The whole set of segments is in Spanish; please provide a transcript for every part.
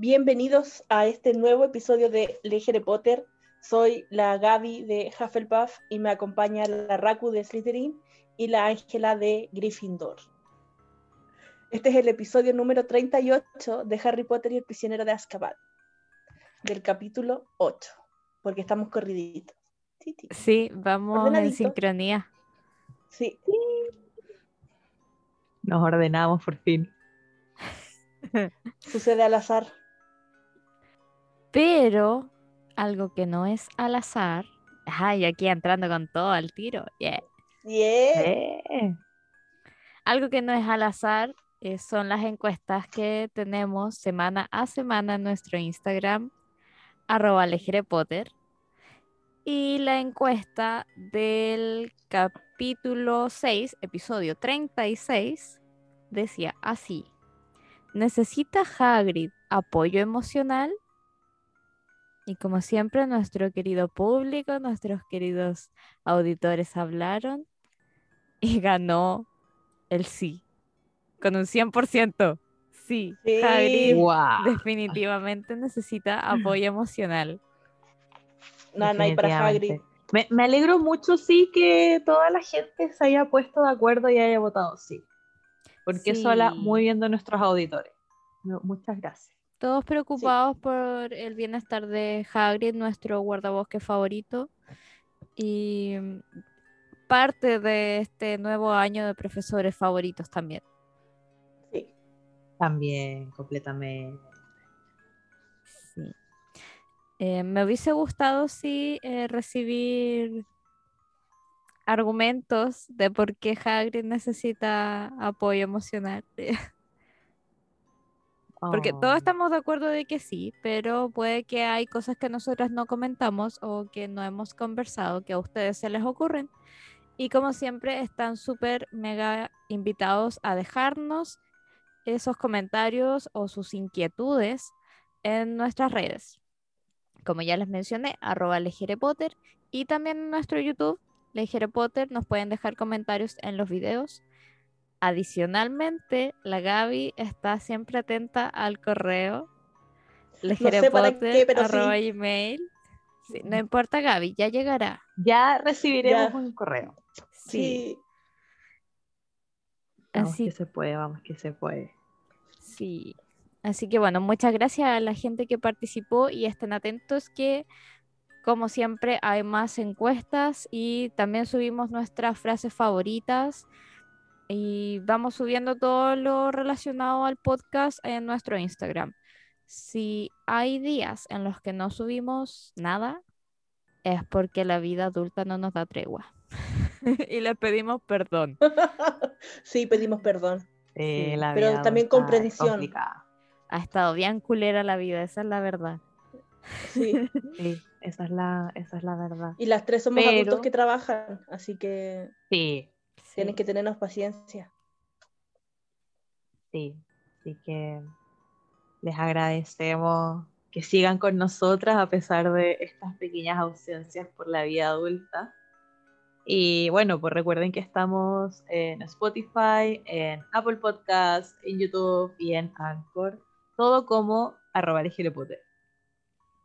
Bienvenidos a este nuevo episodio de Legere Potter. Soy la Gaby de Hufflepuff y me acompaña la Raku de Slytherin y la Ángela de Gryffindor. Este es el episodio número 38 de Harry Potter y el prisionero de Azkaban, del capítulo 8, porque estamos corriditos. Sí, vamos en sincronía. Sí. Nos ordenamos por fin. Sucede al azar. Pero algo que no es al azar. Ay, aquí entrando con todo al tiro. Yeah. Algo que no es al azar eh, son las encuestas que tenemos semana a semana en nuestro Instagram, arroba Potter. Y la encuesta del capítulo 6, episodio 36, decía así. ¿Necesita Hagrid apoyo emocional? Y como siempre, nuestro querido público, nuestros queridos auditores hablaron y ganó el sí, con un 100%. Sí, Hagrid definitivamente necesita apoyo emocional. No, no hay para Hagrid. Me, me, alegro mucho, sí, que toda la gente se haya puesto de acuerdo y haya votado sí. Porque eso habla muy bien de nuestros auditores. Muchas gracias. Todos preocupados por el bienestar de Hagrid, nuestro guardabosque favorito. Y mm, parte de este nuevo año de profesores favoritos también. Sí. También, completamente. Sí. Eh, me hubiese gustado, sí, eh, recibir argumentos de por qué Hagrid necesita apoyo emocional. Porque todos oh. estamos de acuerdo de que sí, pero puede que hay cosas que nosotras no comentamos o que no hemos conversado que a ustedes se les ocurren. Y como siempre, están súper mega invitados a dejarnos esos comentarios o sus inquietudes en nuestras redes. Como ya les mencioné, arroba Potter y también en nuestro YouTube, Legere Potter, nos pueden dejar comentarios en los videos Adicionalmente, la Gaby está siempre atenta al correo no no importa, Gaby, ya llegará. Ya recibiremos un correo. Sí. Vamos Así que se puede, vamos que se puede. Sí. Así que bueno, muchas gracias a la gente que participó y estén atentos que, como siempre, hay más encuestas y también subimos nuestras frases favoritas y vamos subiendo todo lo relacionado al podcast en nuestro Instagram. Si hay días en los que no subimos nada, es porque la vida adulta no nos da tregua. y le pedimos perdón. sí, pedimos perdón. Pero también comprensión. Ha estado bien culera la vida, esa es la verdad. Sí. sí, esa es la, esa es la verdad. Y las tres somos adultos que trabajan, así que. Sí, Tienes que tenernos paciencia. Sí, así que les agradecemos que sigan con nosotras a pesar de estas pequeñas ausencias por la vida adulta. Y bueno, pues recuerden que estamos en Spotify, en Apple Podcasts, en YouTube y en Anchor. Todo como arroba.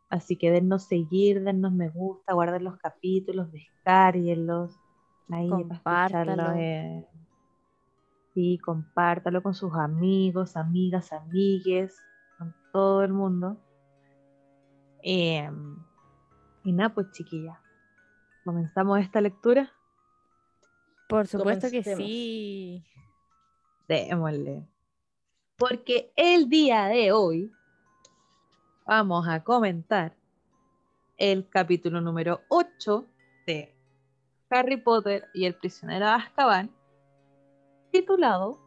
Así que dennos seguir, dennos me gusta, guarden los capítulos, descarguenlos. Ahí compártalo. Eh, sí, compártalo con sus amigos, amigas, amigues, con todo el mundo. Em, y nada, pues chiquilla, ¿comenzamos esta lectura? Por supuesto que sí. Démosle. Porque el día de hoy vamos a comentar el capítulo número 8 de Harry Potter y el prisionero de Azkaban, titulado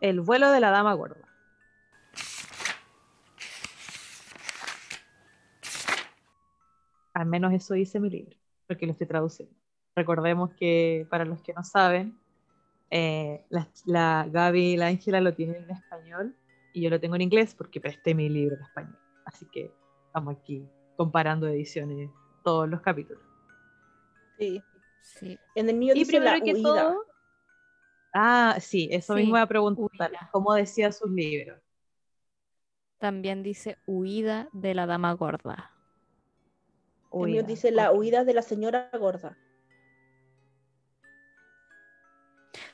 El vuelo de la dama gorda. Al menos eso dice mi libro, porque lo estoy traduciendo. Recordemos que para los que no saben, eh, la, la, Gaby y la Ángela lo tienen en español y yo lo tengo en inglés porque presté mi libro en español. Así que estamos aquí comparando ediciones todos los capítulos. Sí. En el mío dice la que Todo... Ah, sí, eso mismo voy a preguntar. ¿Cómo decía sus libros? también dice huida de la dama gorda. El mío Huida, dice la huida de la señora gorda.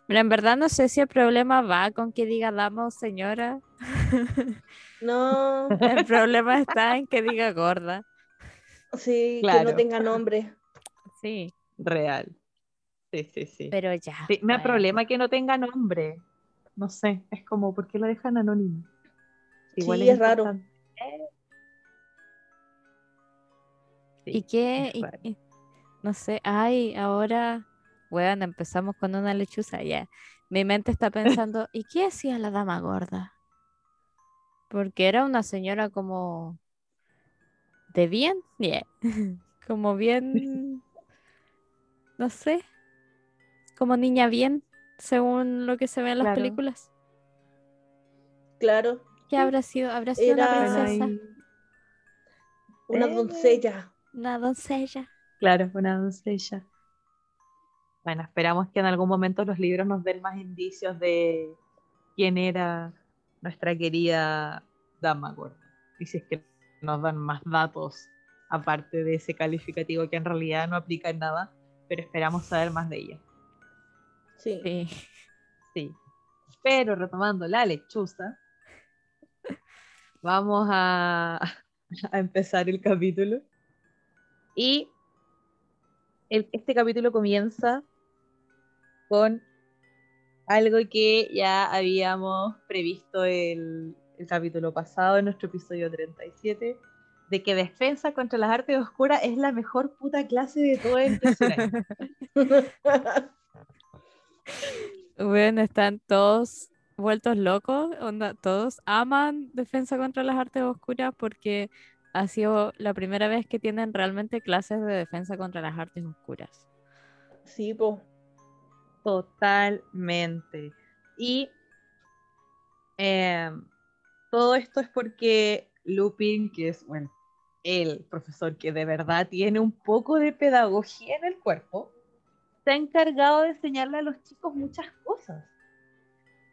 Pero en verdad no sé si el problema va con que diga dama o señora. No, El problema está en que diga gorda. sí, que Claro. no tenga nombre. Sí, Real. Sí, sí, sí. pero ya. Sí, me da bueno. problema que no tenga nombre. No sé, es como, ¿por qué lo dejan anónimo? Sí, es raro. Sí, ¿Y qué? Y- y- no sé, ay, ahora, bueno, empezamos con una lechuza ya. Mi mente está pensando, ¿y qué hacía la dama gorda? Porque era una señora como de bien, yeah. como bien, no sé, como niña bien, según lo que se ve en las Claro. películas. Claro, ¿Qué habrá sido? ¿Habrá sido una Era- princesa? una doncella. Una doncella. Claro, una doncella. Bueno, esperamos que en algún momento los libros nos den más indicios de quién era nuestra querida dama gorda. Y si es que nos dan más datos aparte de ese calificativo que en realidad no aplica en nada, pero esperamos saber más de ella. Sí. Sí. Sí. Pero retomando la lechuza, vamos a, a empezar el capítulo. Y el- este capítulo comienza con algo que ya habíamos previsto el, el capítulo pasado, en nuestro episodio 37, de que defensa contra las artes oscuras es la mejor puta clase de todo el. Bueno, están todos vueltos locos, onda, todos aman Defensa contra las Artes Oscuras porque ha sido la primera vez que tienen realmente clases de defensa contra las artes oscuras. sí, po. Totalmente. Y em, todo esto es porque Lupin, que es, bueno, el profesor que de verdad tiene un poco de pedagogía en el cuerpo, se ha encargado de enseñarle a los chicos muchas cosas.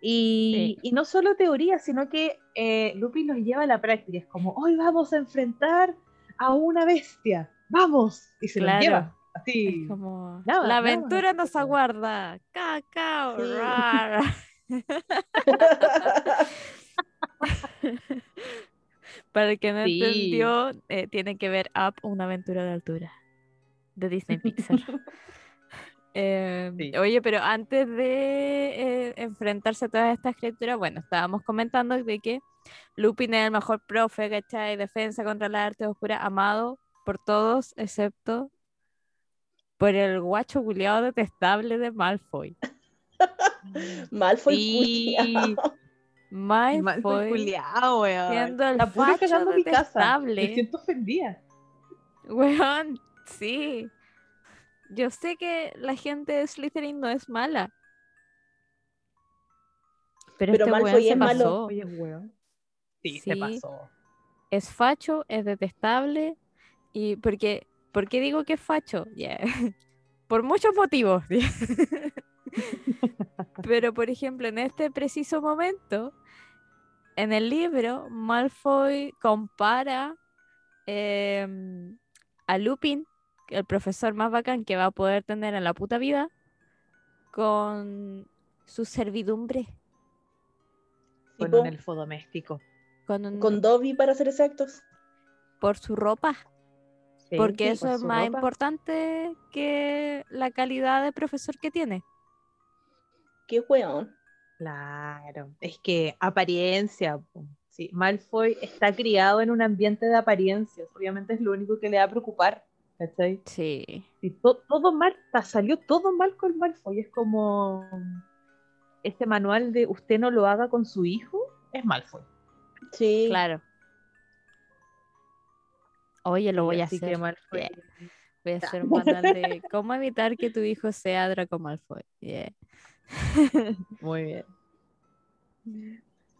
Y, y no solo teoría, sino que eh, Lupin los lleva a la práctica. Es como, hoy vamos a enfrentar a una bestia. ¡Vamos! Y se Claro. los lleva. Así. Es como, Nada, la nada, aventura nos etcétera. aguarda. Cacao. Sí. rar". Para el que no Sí. entendió, eh, tiene que ver Up, una aventura de altura de Disney Pixar. Eh, Sí. Oye, pero antes de eh, enfrentarse a todas estas criaturas, bueno, estábamos comentando de que Lupin es el mejor profe, ¿cachai? Defensa contra las artes oscuras, amado por todos, excepto por el guacho culiado detestable de Malfoy. Malfoy Sí. Malfoy culiao, weón. siendo el La pura facho cagando mi casa. detestable. Me siento ofendida. Weón, sí. Yo sé que la gente de Slytherin no es mala. Pero, Pero este weón Malfoy se es malo. pasó. Oye, weón. Sí, se Sí. pasó. Es facho, es detestable. Y porque, ¿por qué digo que es facho? Ya, Por muchos motivos. Pero, por ejemplo, en este preciso momento, en el libro, Malfoy compara em, a Lupin, el profesor más bacán que va a poder tener en la puta vida, con su servidumbre, Con un elfo doméstico. con, un- con Dobby para ser exactos. por su ropa, Sí, porque sí, eso por es más ropa. importante que la calidad de profesor que tiene. Qué weón. Claro. Es que apariencia. Sí, Malfoy está criado en un ambiente de apariencias. Obviamente es lo único que le va a preocupar. ¿Cachai? Sí. Y to- todo mal, salió todo mal con Malfoy. Es como este manual de usted no lo haga con su hijo, es Malfoy. Sí. Claro. Oye, lo voy a así hacer. Malfoy- Yeah. Voy a hacer un manual de cómo evitar que tu hijo sea Draco Malfoy. Yeah. Muy bien.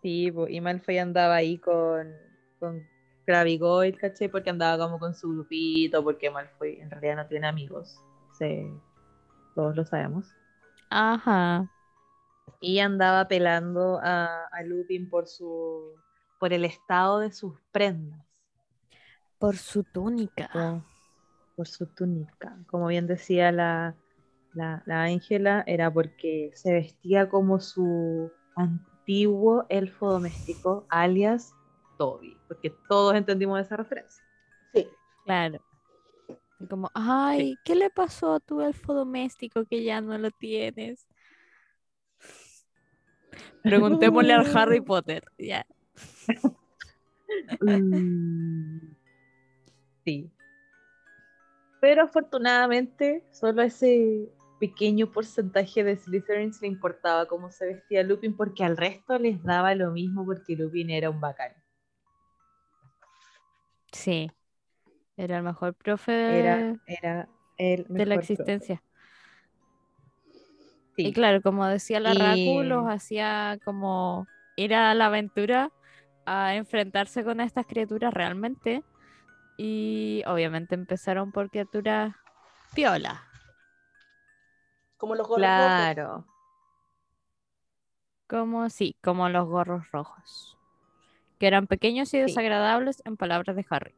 Sí, po, y Malfoy andaba ahí con, con Gravigoid, ¿cachai? Porque andaba como con su grupito, porque Malfoy en realidad no tiene amigos. Sí, todos lo sabemos. Ajá. Y andaba pelando a, a Lupin por su por el estado de sus prendas. Por su túnica. Por, por su túnica. Como bien decía la la la Ángela, era porque se vestía como su antiguo elfo doméstico, alias Toby, porque todos entendimos esa referencia. Sí. Claro. Y Como, ay, ¿qué le pasó a tu elfo doméstico que ya no lo tienes? Preguntémosle al Harry Potter. Ya. Mm, Sí. Pero afortunadamente, solo ese pequeño porcentaje de Slytherins le importaba cómo se vestía Lupin, porque al resto les daba lo mismo, porque Lupin era un bacán. Sí. Era el mejor profe de, Era, era el de la existencia. Sí. Y claro, como decía la Raku, Y- los hacía como ir a la aventura a enfrentarse con estas criaturas realmente. Y obviamente empezaron por criaturas piola. Como los gorros rojos. Claro. Como sí, como los gorros rojos. Que eran pequeños y Sí. desagradables en palabras de Harry.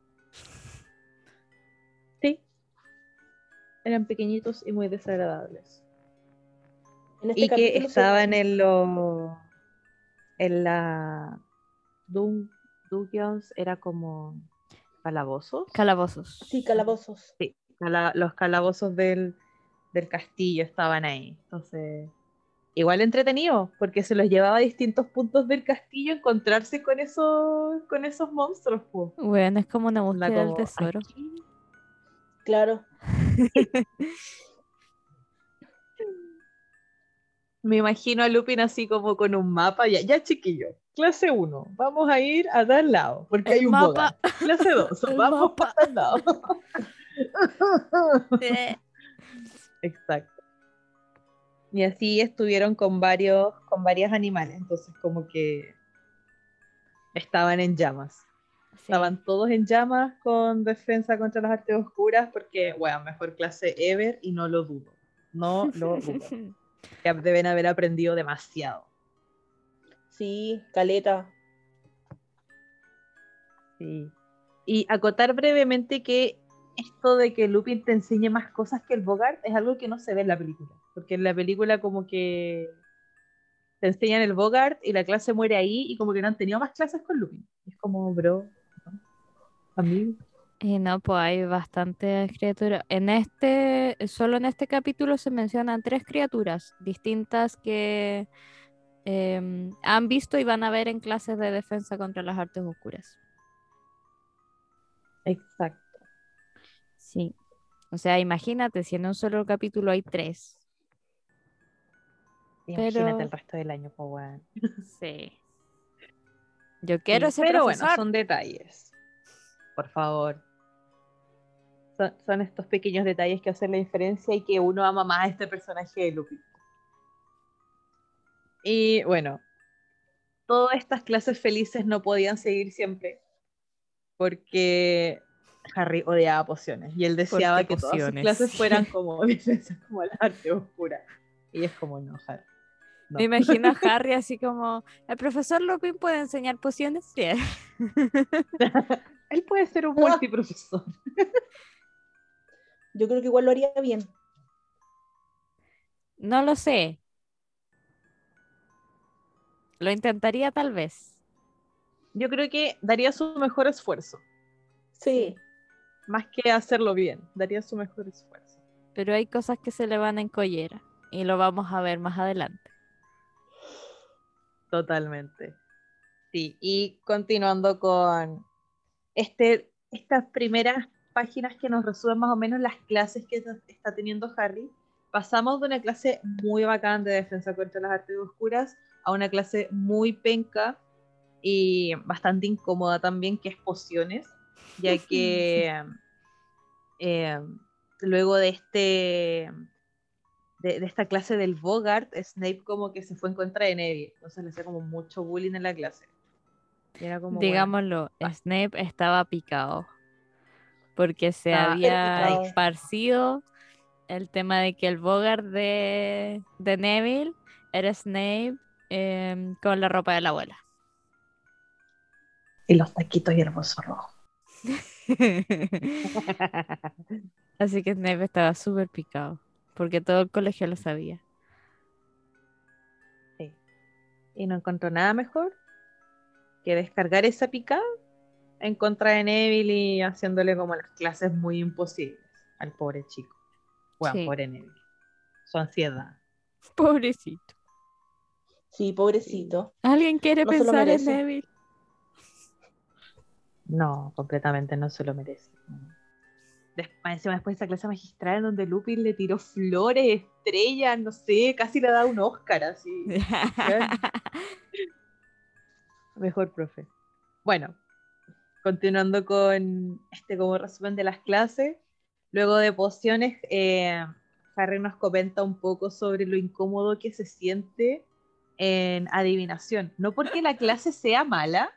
Sí. Eran pequeñitos y muy desagradables. En este y que se- estaban en lo en la Dun Dungeons era como calabozos Calabozos. Sí, calabozos. sí cala- los calabozos del, del castillo estaban ahí entonces igual entretenido porque se los llevaba a distintos puntos del castillo encontrarse con esos con esos monstruos po. Bueno, es como una búsqueda del como, tesoro. aquí Claro. Me imagino a Lupin así como con un mapa. Ya, ya chiquillo, clase 1, vamos a ir a tal lado, porque El hay un mapa. Clase 2, El vamos mapa. a tal lado. Exacto. Y así estuvieron con varios, con varios animales, entonces como que estaban en llamas. sí. Estaban todos en llamas con defensa contra las artes oscuras, porque, bueno, mejor clase ever y no lo dudo. No lo dudo. Deben haber aprendido demasiado. Sí, caleta. Sí. Y acotar brevemente que esto de que Lupin te enseñe más cosas que el Bogart es algo que no se ve en la película. Porque en la película como que te enseñan el Bogart y la clase muere ahí y como que no han tenido más clases con Lupin. Es como, bro, ¿no? amigo. Y no, pues hay bastantes criaturas. En este, solo en este capítulo se mencionan tres criaturas distintas que em, han visto y van a ver en clases de defensa contra las artes oscuras. Exacto. Sí. O sea, imagínate si en un solo capítulo hay tres. Imagínate Pero- el resto del año, pues bueno. Sí. Yo quiero Sí, ser Pero profesor. bueno, son detalles. Por favor. Son, son estos pequeños detalles que hacen la diferencia y que uno ama más a este personaje de Lupin. Y bueno, todas estas clases felices no podían seguir siempre porque Harry odiaba pociones y él deseaba que todas sus pociones. clases fueran como como la arte oscura. Y es como no, Harry. no. Me imagino a Harry así como, ¿el profesor Lupin puede enseñar pociones? Sí. Él puede ser un multiprofesor. Yo creo que igual lo haría bien. No lo sé. Lo intentaría tal vez. Yo creo que daría su mejor esfuerzo. Sí. Más que hacerlo bien, daría su mejor esfuerzo. Pero hay cosas que se le van en collera. Y lo vamos a ver más adelante. Totalmente. Sí, y continuando con este, estas primeras páginas que nos resumen más o menos las clases que está- teniendo Harry, pasamos de una clase muy bacán de defensa contra las artes oscuras a una clase muy penca y bastante incómoda también, que es pociones, ya que eh, luego de este de, de esta clase del Bogart, Snape como que se fue en contra de Neville, entonces le hacía como mucho bullying en la clase. Y era como, bueno, Digámoslo. Snape estaba picado. Porque se había esparcido el tema de que el Bogart de, de Neville era Snape em, con la ropa de la abuela. Y los taquitos y el bolso rojo. Así que Snape estaba súper picado, porque todo el colegio lo sabía. Sí. Y no encontró nada mejor que descargar esa picada en contra de Neville y haciéndole como las clases muy imposibles al pobre chico. Bueno, Sí. pobre Neville. Su ansiedad. Pobrecito. Sí, pobrecito. ¿Alguien quiere No pensar en. Neville? No, completamente no se lo merece. Después, encima después de esa clase magistral en donde Lupin le tiró flores, estrellas, no sé, casi le da un Oscar así. Mejor profe. Bueno, continuando con este como resumen de las clases. Luego de pociones, eh, Harry nos comenta un poco sobre lo incómodo que se siente en adivinación. No porque la clase sea mala,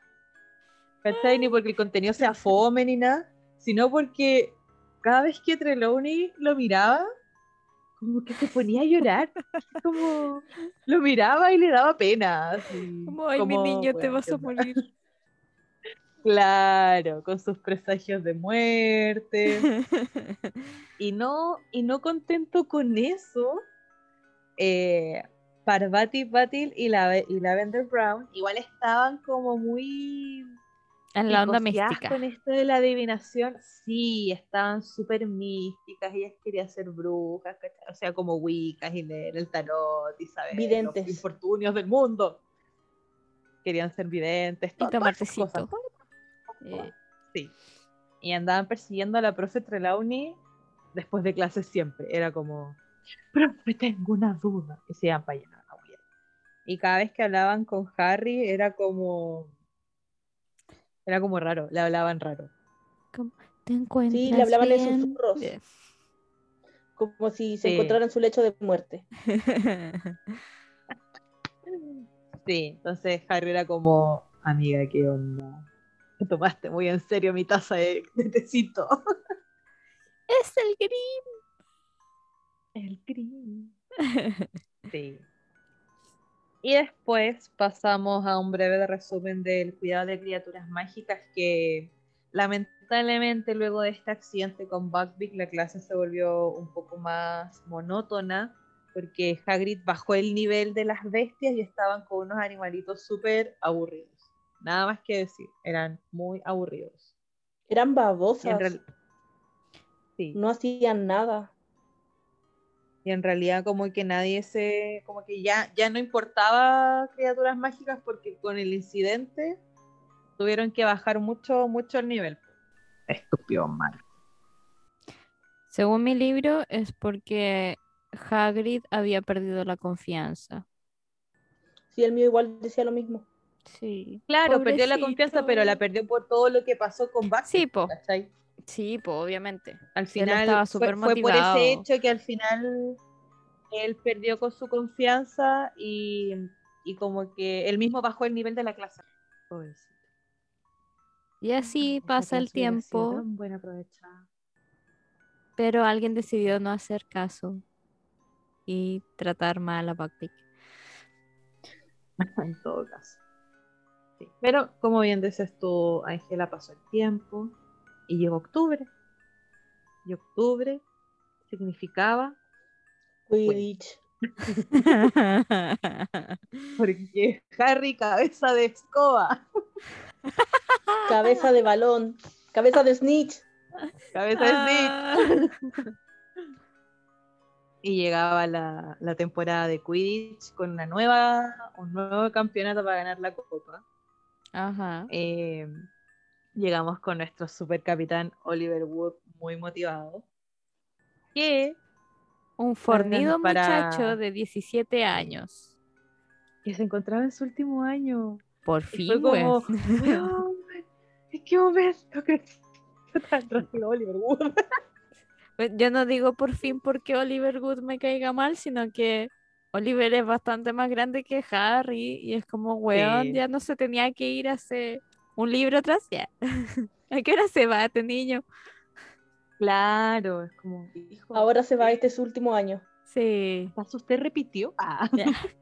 ¿cachai? Ni porque el contenido sea fome ni nada, sino porque cada vez que Trelawney lo miraba, como que se ponía a llorar. Como lo miraba y le daba pena. así, Como, ay, mi niño, te "Weón, vas ¿qué a onda?". morir. Claro, con sus presagios de muerte. Y no, y no contento con eso, eh, Parvati Patil y, la, y Lavender Brown igual estaban como muy en la onda mística. con esto de la adivinación. Sí, estaban súper místicas, ellas querían ser brujas, o sea, como wicas y leer el tarot y saber Videntes. los infortunios del mundo. Querían ser videntes, to- tomar todas esas cosas, Eh, Sí. Y andaban persiguiendo a la profe Trelawney después de clases siempre. Era como, profe, tengo una duda. Y se iban para allá. Y cada vez que hablaban con Harry era como... Era como raro, le hablaban raro. ¿Te encuentras Sí, le hablaban en bien? susurros. Eh. Como si se Sí. encontrara en su lecho de muerte. Sí, entonces Harry era como, amiga, ¿qué onda? Te tomaste muy en serio mi taza de, de tecito. es el gris. El crimen. Sí. Y después pasamos a un breve resumen del cuidado de criaturas mágicas que lamentablemente luego de este accidente con Buckbeak la clase se volvió un poco más monótona porque Hagrid bajó el nivel de las bestias y estaban con unos animalitos súper aburridos. Nada más que decir, eran muy aburridos. Eran babosas. real- Sí. No hacían nada. Y en realidad como que nadie se, como que ya, ya no importaba criaturas mágicas porque con el incidente tuvieron que bajar mucho, mucho el nivel. Estúpido mal. Según mi libro, es porque Hagrid había perdido la confianza. Sí, el mío igual decía lo mismo. Sí. Claro, perdió la confianza, pero la perdió por todo lo que pasó con Buckbeak, Sí, po. ¿cachai? Sí, pues obviamente. Al final estaba fue, súper fue por ese hecho que al final él perdió con su confianza y, y como que él mismo bajó el nivel de la clase. Pobrecito. Y así pasa el tiempo, aprovechada. pero alguien decidió no hacer caso y tratar mal a Buckbeak. en todo caso. Sí. Pero, como bien dices tú, Ángela, pasó el tiempo y llegó octubre. Y octubre significaba Quidditch. porque Harry, cabeza de escoba, Cabeza de balón. Cabeza de snitch. cabeza de snitch. Ah. Y llegaba la, la temporada de Quidditch con una nueva, un nuevo campeonato para ganar la copa. Ajá. Eh, llegamos con nuestro super capitán Oliver Wood muy motivado. Que Un fornido para- muchacho de 17 años. que se encontraba en su último año. Por Y fin, fue como, weón. "Weón, ¿en qué momento creció tan rápido Oliver Wood? Pues Yo no digo por fin porque Oliver Wood me caiga mal, sino que Oliver es bastante más grande que Harry y es como, weón, Sí. ya no se tenía que ir hace un libro atrás, ya. ¿A qué hora se va este niño? Claro, es como, hijo, Ahora se va este es su último año. Sí. ¿acaso usted repitió? Ah.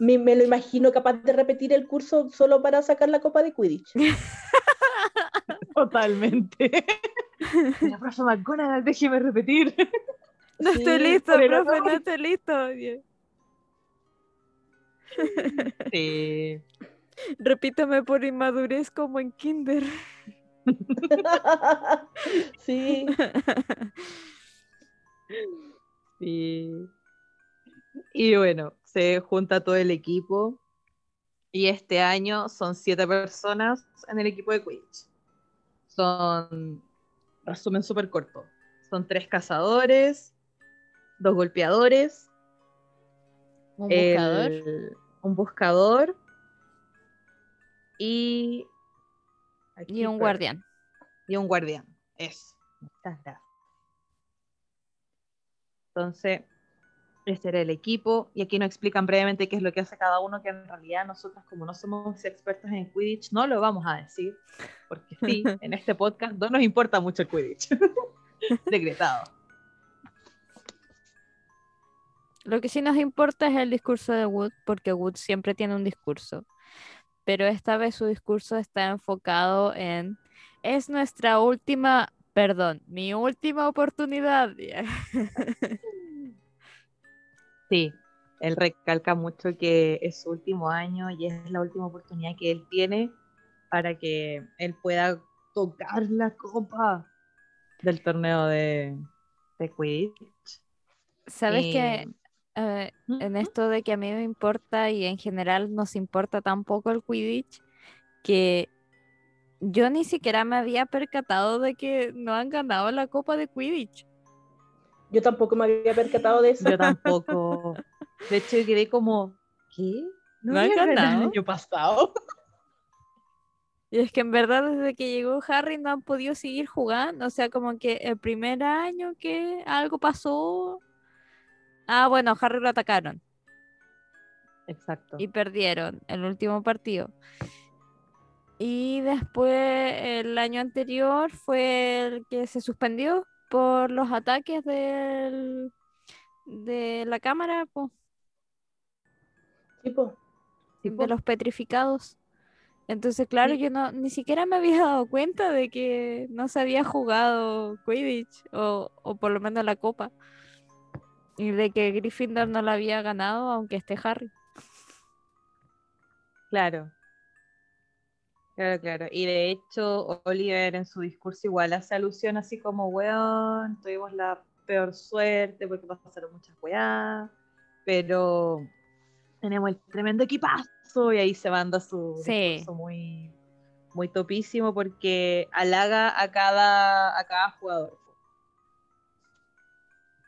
Me, me lo imagino capaz de repetir el curso solo para sacar la copa de Quidditch. Totalmente. La profe McGonagall, déjeme repetir. No Sí, estoy listo, pero profe, no. no estoy listo. Bien. Sí. Repítame por inmadurez como en kinder. sí, Sí. Y bueno, se junta todo el equipo. Y este año son siete personas en el equipo de Quidditch. Son, resumen súper corto, son tres cazadores, dos golpeadores, Un buscador. el- un buscador y... aquí Y un guardián. y un guardián. Gracias. Entonces, este era el equipo. Y aquí nos explican brevemente qué es lo que hace cada uno, que en realidad nosotros, como no somos expertos en Quidditch, no lo vamos a decir. Porque sí, en este podcast no nos importa mucho el Quidditch. Decretado. Lo que sí nos importa es el discurso de Wood, porque Wood siempre tiene un discurso. Pero esta vez su discurso está enfocado en es nuestra última, perdón, mi última oportunidad. Sí, él recalca mucho que es su último año y es la última oportunidad que él tiene para que él pueda tocar la copa del torneo de, de Quidditch. ¿Sabes que Eh, en esto de que a mí me importa y en general nos importa tan poco el Quidditch que yo ni siquiera me había percatado de que no han ganado la Copa de Quidditch. yo tampoco me había percatado de eso. Yo tampoco. De hecho, quedé como, ¿qué? ¿No han había ganado ganado? el año pasado? Y es que en verdad desde que llegó Harry no han podido seguir jugando. O sea, como que el primer año que algo pasó. Ah, bueno, Harry lo atacaron Exacto. y perdieron el último partido. Y después el año anterior fue el que se suspendió por los ataques del, de la cámara, po, Sí, po. Sí, de los petrificados. Entonces, claro, Sí. yo no ni siquiera me había dado cuenta de que no se había jugado Quidditch o, o por lo menos la copa. Y de que Gryffindor no la había ganado, aunque esté Harry. Claro. Claro, claro. Y de hecho, Oliver en su discurso igual hace alusión así como, weón, tuvimos la peor suerte porque pasaron muchas weás, pero tenemos el tremendo equipazo y ahí se manda su Sí. discurso muy, muy topísimo porque halaga a cada, a cada jugador.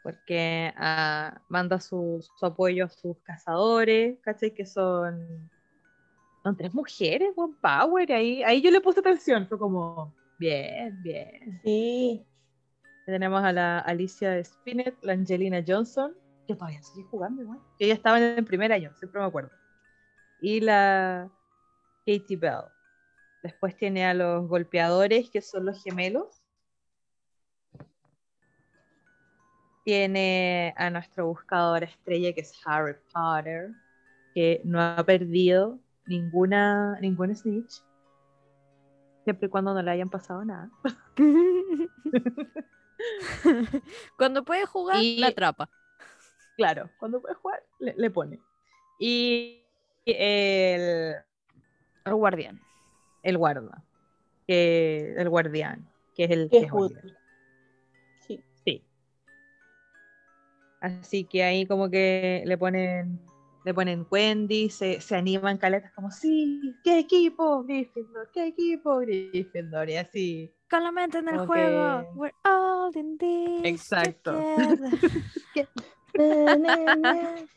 Porque ah, manda su, su apoyo a sus cazadores, ¿cachai? Que son son tres mujeres, buen power. Ahí, ahí yo le puse atención, fue como, bien, bien. Sí, Tenemos a la Alicia Spinett, la Angelina Johnson, que todavía sigue jugando igual. Que ella estaba en el primer año, siempre me acuerdo. Y la Katie Bell. Después tiene a los golpeadores, que son los gemelos. Tiene a nuestro buscador estrella, que es Harry Potter, que no ha perdido ninguna, ningún snitch. Siempre y cuando no le hayan pasado nada. Cuando puede jugar, Y- la atrapa. Claro, cuando puede jugar, le, le pone. Y el, El guardián. el guarda, que, el guardián, que es el que es es Así que ahí como que le ponen, le ponen Wendy, se, se animan caletas como, sí, ¿qué equipo? Gryffindor, ¿qué equipo? Gryffindor, y así. Con la mente en el juego. We're all in this Exacto.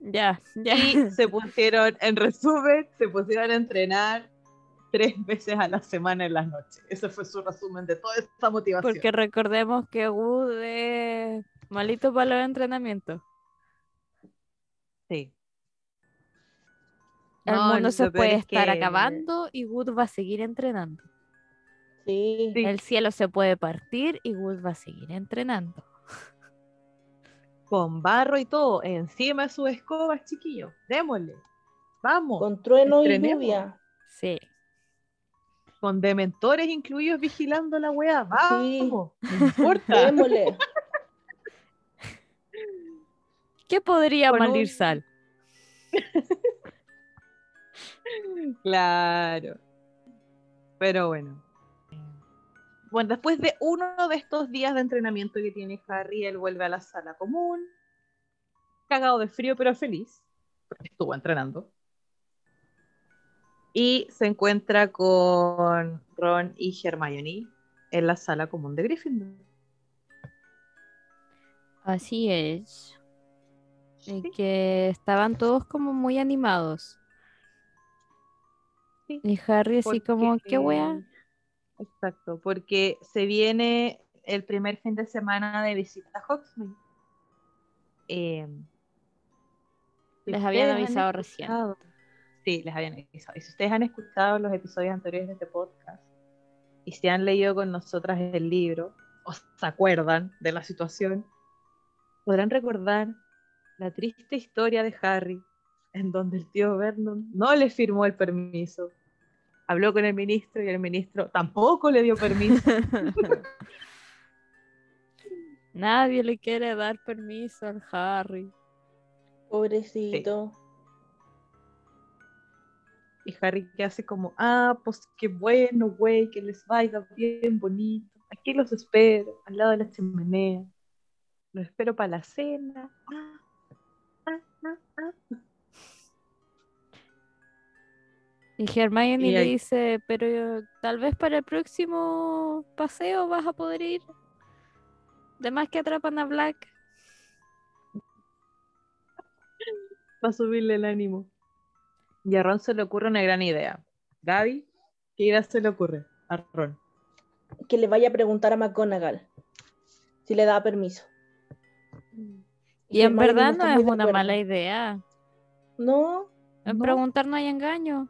ya, ya. Y se pusieron, en resumen, se pusieron a entrenar tres veces a la semana en las noches. Ese fue su resumen de toda esta motivación. Porque recordemos que Wood es malito para los entrenamientos. Sí. El No, mundo se puede es estar que- acabando y Wood va a seguir entrenando. Sí. El cielo se puede partir y Wood va a seguir entrenando. con barro y todo, encima de sus escobas, chiquillos. Démosle. Vamos. Con trueno y lluvia. Sí. Con dementores incluidos vigilando la weá. Sí. Vamos. No importa. ¿Qué podría Con malir un- sal? Claro. Pero bueno. Bueno, después de uno de estos días de entrenamiento que tiene Harry, él vuelve a la sala común, cagado de frío pero feliz, porque estuvo entrenando. Y se encuentra con Ron y Hermione en la sala común de Gryffindor. Así es. Y Sí. que estaban todos como muy animados. Sí. Y Harry así como, ¿qué wea? Exacto, porque se viene el primer fin de semana de visita a Hogsmeade. Eh, si Les habían avisado recién. Sí, les habían avisado. Y si ustedes han escuchado los episodios anteriores de este podcast y si han leído con nosotras el libro o se acuerdan de la situación, podrán recordar la triste historia de Harry en donde el tío Vernon no le firmó el permiso. Habló con el ministro y el ministro tampoco le dio permiso. Nadie le quiere dar permiso al Harry. Pobrecito. Y Harry que hace como, ah, pues qué bueno, güey, que les vaya bien bonito. Aquí los espero, al lado de la chimenea. Los espero para la cena. Ah, ah, ah. Y Hermione Y le dice, pero yo- tal vez para el próximo paseo vas a poder ir. De más que atrapan a Black. Para subirle el ánimo. Y a Ron se le ocurre una gran idea. Gaby, ¿qué idea se le ocurre a Ron? Que le vaya a preguntar a McGonagall si le da permiso. Y en verdad no es una acuerdo. mala idea. No, En No. preguntar no hay engaño.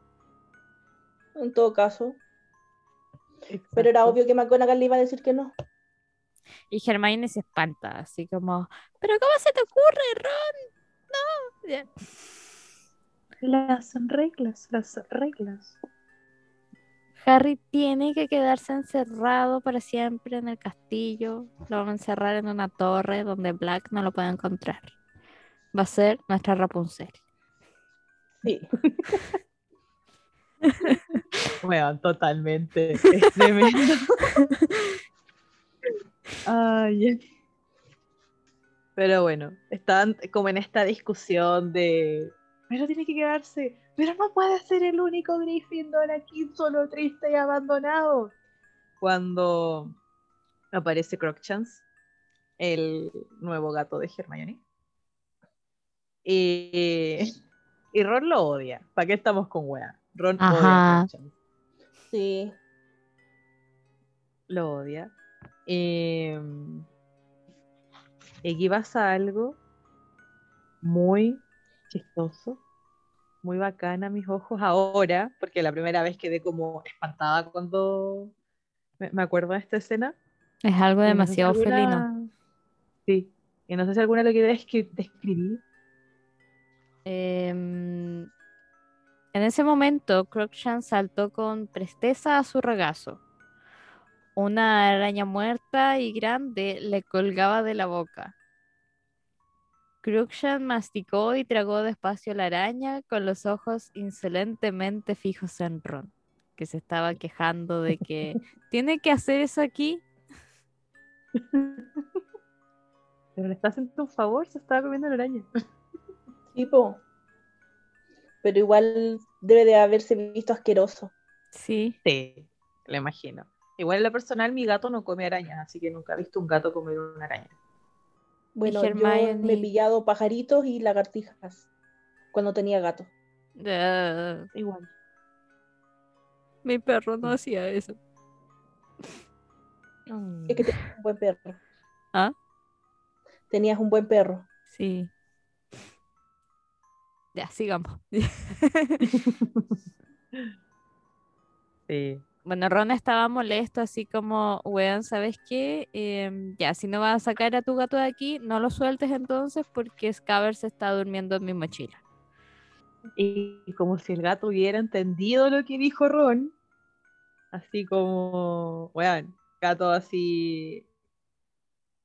en todo caso. Pero era obvio que McGonagall le iba a decir que no. Y Hermione se espanta, así como, ¿pero cómo se te ocurre, Ron? No. Las reglas, las reglas. Harry tiene que quedarse encerrado para siempre en el castillo. Lo van a encerrar en una torre donde Black no lo puede encontrar. Va a ser nuestra Rapunzel. Sí. Bueno, totalmente. Ay. Pero bueno, están como en esta discusión de. Pero tiene que quedarse. Pero no puede ser el único Gryffindor aquí, solo triste y abandonado. Cuando aparece Crookshanks, el nuevo gato de Hermione. Y, y Ron lo odia. ¿Para qué estamos con wea? Ron odia a Ajá. Crookshanks Sí. lo odia. Y aquí pasa algo muy chistoso, muy bacana a mis ojos ahora, porque la primera vez quedé como espantada cuando me, me acuerdo de esta escena. Es algo no sé demasiado felino. Sí, y no sé si alguna lo quiere descri- describir. Em, en ese momento, Crookshanks saltó con presteza a su regazo. Una araña muerta y grande le colgaba de la boca. Crookshanks masticó y tragó despacio la araña con los ojos insolentemente fijos en Ron, que se estaba quejando de que tiene que hacer eso aquí. Pero le está haciendo un favor, se estaba comiendo la araña. Tipo. Pero igual debe de haberse visto asqueroso. Sí, Sí, lo imagino. Igual en lo personal, mi gato no come arañas, así que nunca he visto un gato comer una araña. Bueno, yo me he pillado pajaritos y lagartijas cuando tenía gato. Ah, Igual. mi perro no hacía eso. Es que tenías un buen perro. ¿Ah? Tenías un buen perro. Sí. Ya, sigamos. Sí. Bueno, Ron estaba molesto, así como, weón, ¿sabes qué? Em, ya, si no vas a sacar a tu gato de aquí, no lo sueltes entonces porque Scaber se está durmiendo en mi mochila. Y como si el gato hubiera entendido lo que dijo Ron, así como, weón, gato así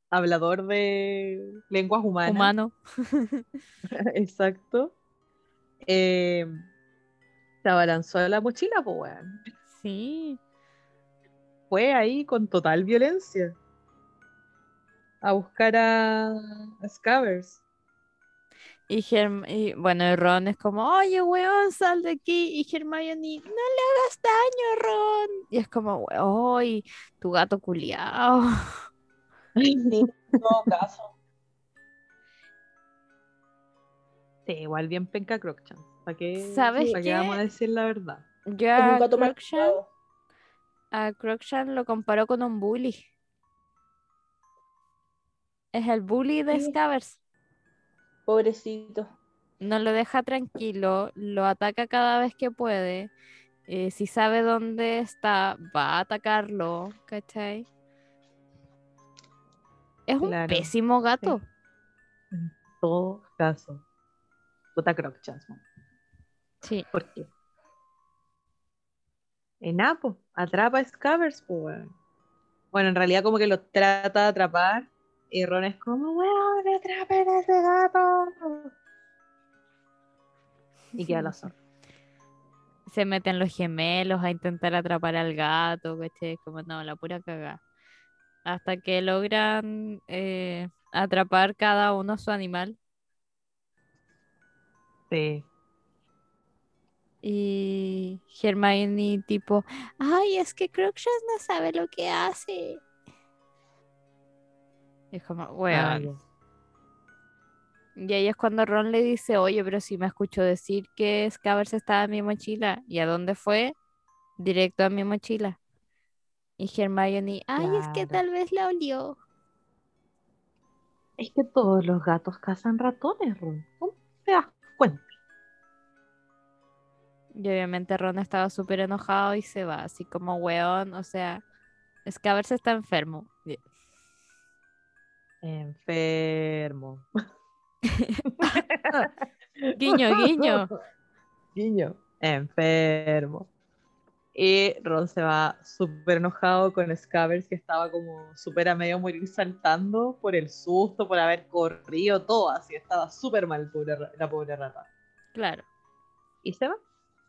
hablador de lenguas humanas. Humano. Exacto. Eh, se abalanzó la mochila, pues weón. Sí. Fue ahí con total violencia. A buscar a, a Scabbers. Y, Herm y bueno, y Ron es como, oye, weón, sal de aquí. Y Hermione, no le hagas daño, Ron. Y es como, weón, tu gato culiao. Sí, en todo caso. Sí, igual bien penca Crookshanks. ¿Para qué, ¿Sabes ¿para qué qué? vamos a decir la verdad? Yo Es un a Crookshanks lo comparó con un bully. Es el bully de Sí. Scabbers. Pobrecito. No lo deja tranquilo, lo ataca cada vez que puede. eh, si sabe dónde está, va a atacarlo, ¿cachai? Es un Claro, pésimo gato. En todo caso. Puta man. Sí. ¿Por qué? En Apo, atrapa a Scabbers, pues, weón. Bueno, en realidad como que lo trata de atrapar y Ron es como, weón, atrapen a ese gato. Y queda la zorra. Se meten los gemelos a intentar atrapar al gato, ¿cachai? Como no, la pura cagada. Hasta que logran eh, atrapar cada uno su animal. Sí. Y Hermione tipo, ay, es que Crookshanks no sabe lo que hace. Y es como, weón. Y ahí es cuando Ron le dice, oye, pero si me escuchó decir que Scabbers estaba en mi mochila. ¿Y a dónde fue? Directo a mi mochila. Y Hermione, ay, es que tal vez la olió. Es que todos los gatos cazan ratones, Ron. ¿Cómo te das cuenta? Y obviamente Ron estaba súper enojado y se va, así como weón, o sea, Scabbers está enfermo. Enfermo. Guiño, guiño. Guiño. Enfermo. Y Ron se va súper enojado con Scabbers, que estaba como súper a medio morir saltando por el susto, por haber corrido, todo así. Estaba súper mal pobre la pobre rata. Claro. Y se va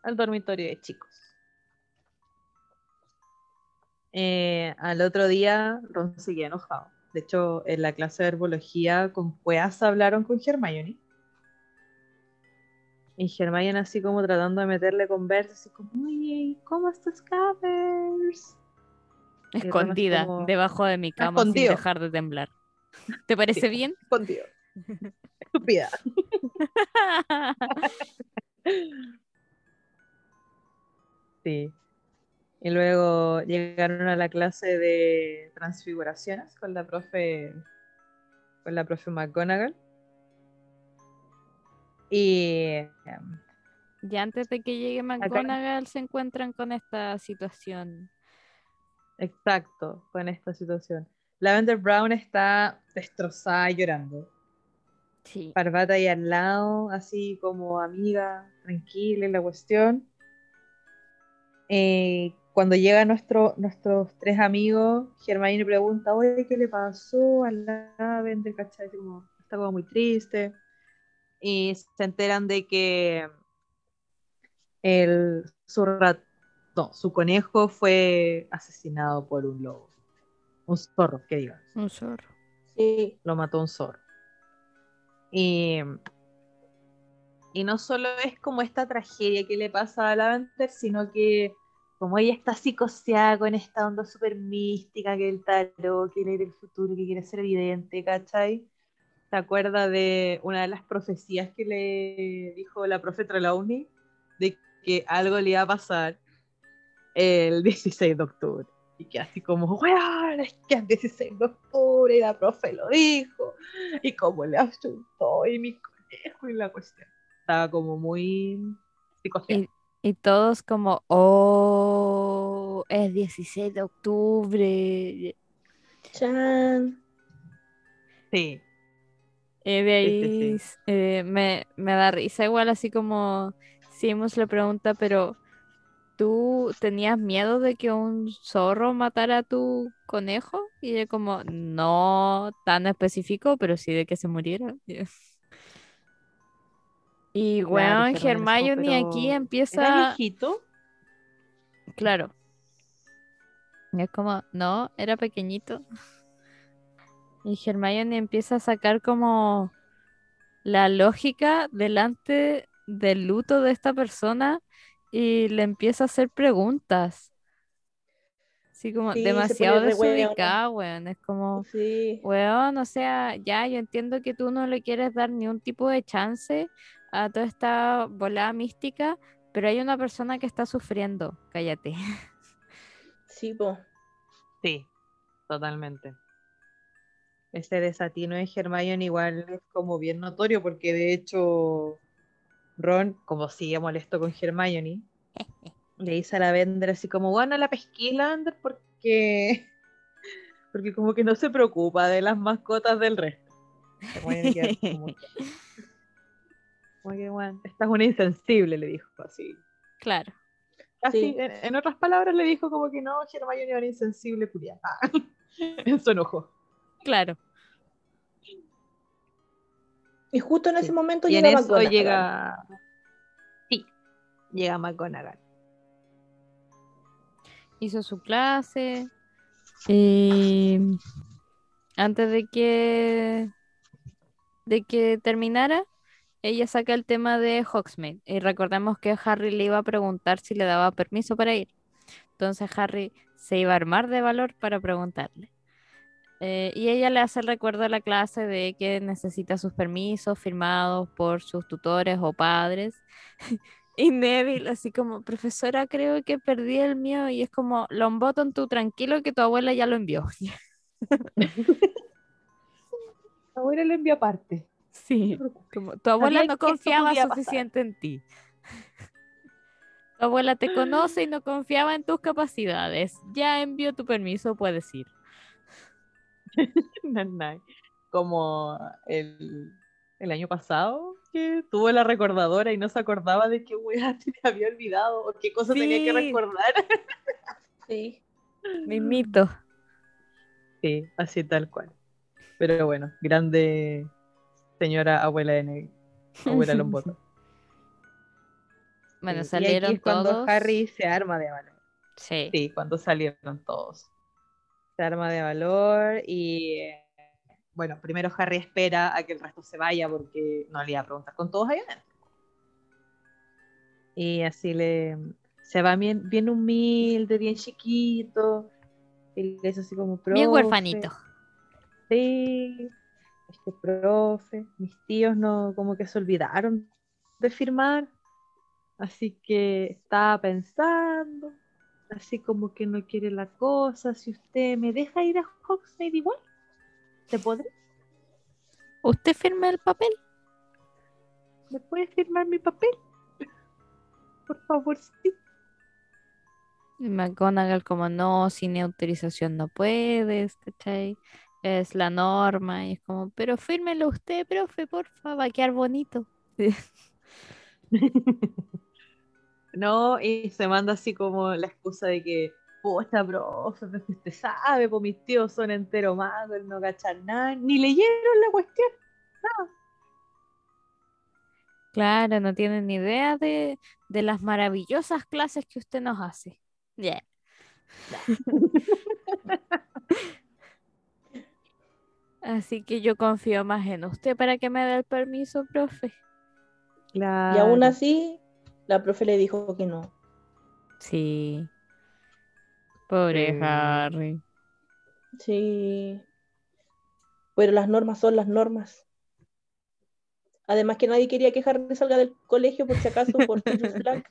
al dormitorio de chicos. Eh, al otro día, Ron seguía enojado. De hecho, en la clase de herbología con Cueas hablaron con Hermione. Y Hermione así como tratando de meterle conversa, así como, oye, ¿cómo estás, es Escondida como- debajo de mi cama sin dejar de temblar. ¿Te parece Sí. bien? Escondido. Estúpida. Sí. Y luego llegaron a la clase de transfiguraciones con la profe, con la profe McGonagall. Y Y antes de que llegue McGonagall se encuentran con esta situación. exacto, con esta situación. Lavender Brown está destrozada llorando. Sí. Parvata ahí al lado, así como amiga, tranquila en la cuestión. Eh, cuando llegan nuestro, nuestros tres amigos, Hermione pregunta, oye, ¿qué le pasó a Lavender? ¿Cachai? Así como, está como muy triste. Y se enteran de que el, su, rat- no, su conejo fue asesinado por un lobo. Un zorro, que digas Un zorro. Sí. lo mató un zorro. Y, y no solo es como esta tragedia que le pasa a Lavender, sino que como ella está psicoseada con esta onda súper mística, que el tarot, que lee el futuro, que quiere ser evidente, ¿cachai? ¿Se acuerda de una de las profecías que le dijo la profe Trelawney? De que algo le iba a pasar el 16 de octubre. Y que así como, weón, es que el 16 de octubre y la profe lo dijo, y como le asustó y mi conejo y la cuestión. Estaba como muy psicoseada. Y, y todos como, oh, es 16 de octubre. Chan. Sí. Eh, de Sí, sí, ahí eh, me, me da risa igual, así como Simus le pregunta, pero ¿tú tenías miedo de que un zorro matara a tu conejo? Y ella como, no tan específico, pero sí de que se muriera. Y Claro, weón, Hermione aquí pero empieza... ¿Era viejito? Claro. Y es como, no, era pequeñito. Y Hermione empieza a sacar como la lógica delante del luto de esta persona y le empieza a hacer preguntas. Así como Sí, demasiado desubicada, weón. Es como, Sí. weón, o sea, ya yo entiendo que tú no le quieres dar ni un tipo de chance a toda esta volada mística, pero hay una persona que está sufriendo. Cállate. Sí, po. Sí, totalmente. Ese desatino de Hermione igual es como bien notorio porque de hecho Ron, como sigue molesto con Hermione, le dice a Lavender así como, bueno, la pesqué Lavender porque porque como que no se preocupa de las mascotas del resto. Queda como que- bueno, esta es una insensible, le dijo así. Claro. Así, Sí. en, en otras palabras le dijo como que no, Hermione era una insensible culiada. en su enojo. Claro. Y justo en Sí. ese momento Y en llega eso McGonagall. llega. Sí, llega McGonagall. Hizo su clase. Y antes de que de que terminara, ella saca el tema de Hogsmeade. Y recordemos que Harry le iba a preguntar si le daba permiso para ir. Entonces Harry se iba a armar de valor para preguntarle. Eh, y ella le hace el recuerdo a la clase de que necesita sus permisos firmados por sus tutores o padres. Y Neville, así como, profesora, creo que perdí el mío. Y es como, Longbottom, tú tranquilo que tu abuela ya lo envió. Ahora le envía aparte. Sí, como, tu abuela no confiaba suficiente en ti. Tu abuela te conoce y no confiaba en tus capacidades. Ya envió tu permiso, puedes ir. Como el, el año pasado, que tuvo la recordadora y no se acordaba de qué weá le había olvidado o qué cosa tenía que recordar. Sí. Mismito. Sí, así tal cual. Pero bueno, grande señora abuela de Neville. Abuela Longbottom. Bueno, Sí, y aquí salieron es cuando. Harry se arma de valor. Sí. Sí, cuando salieron todos. Se arma de valor y eh, bueno, primero Harry espera a que el resto se vaya porque no le iba a preguntar con todos adentro. Y así le se va bien, bien humilde, bien chiquito. Y dice así como Bien "Profe, huerfanito. Sí, este profe, mis tíos no, como que se olvidaron de firmar, así que estaba pensando, así como que no quiere la cosa, si usted me deja ir a Hogsmeade igual, ¿te podré? ¿Usted firma el papel? ¿Me puede firmar mi papel? Por favor, sí. Y McGonagall como no, sin autorización no puedes, ¿cachai? Es la norma y es como, pero fírmelo usted, profe, porfa, va a quedar bonito. No, y se manda así como la excusa de que, puta, profe, pero que usted sabe, pues mis tíos son entero magos, no cachan nada, ni leyeron la cuestión. Claro, no tienen ni idea de, de las maravillosas clases que usted nos hace. Yeah. Así que yo confío más en usted para que me dé el permiso, profe. Claro. Y aún así, la profe le dijo que no. Sí. Pobre Sí. Harry. Sí. Pero las normas son las normas. Además que nadie quería que Harry salga del colegio por si acaso por Sirius Black.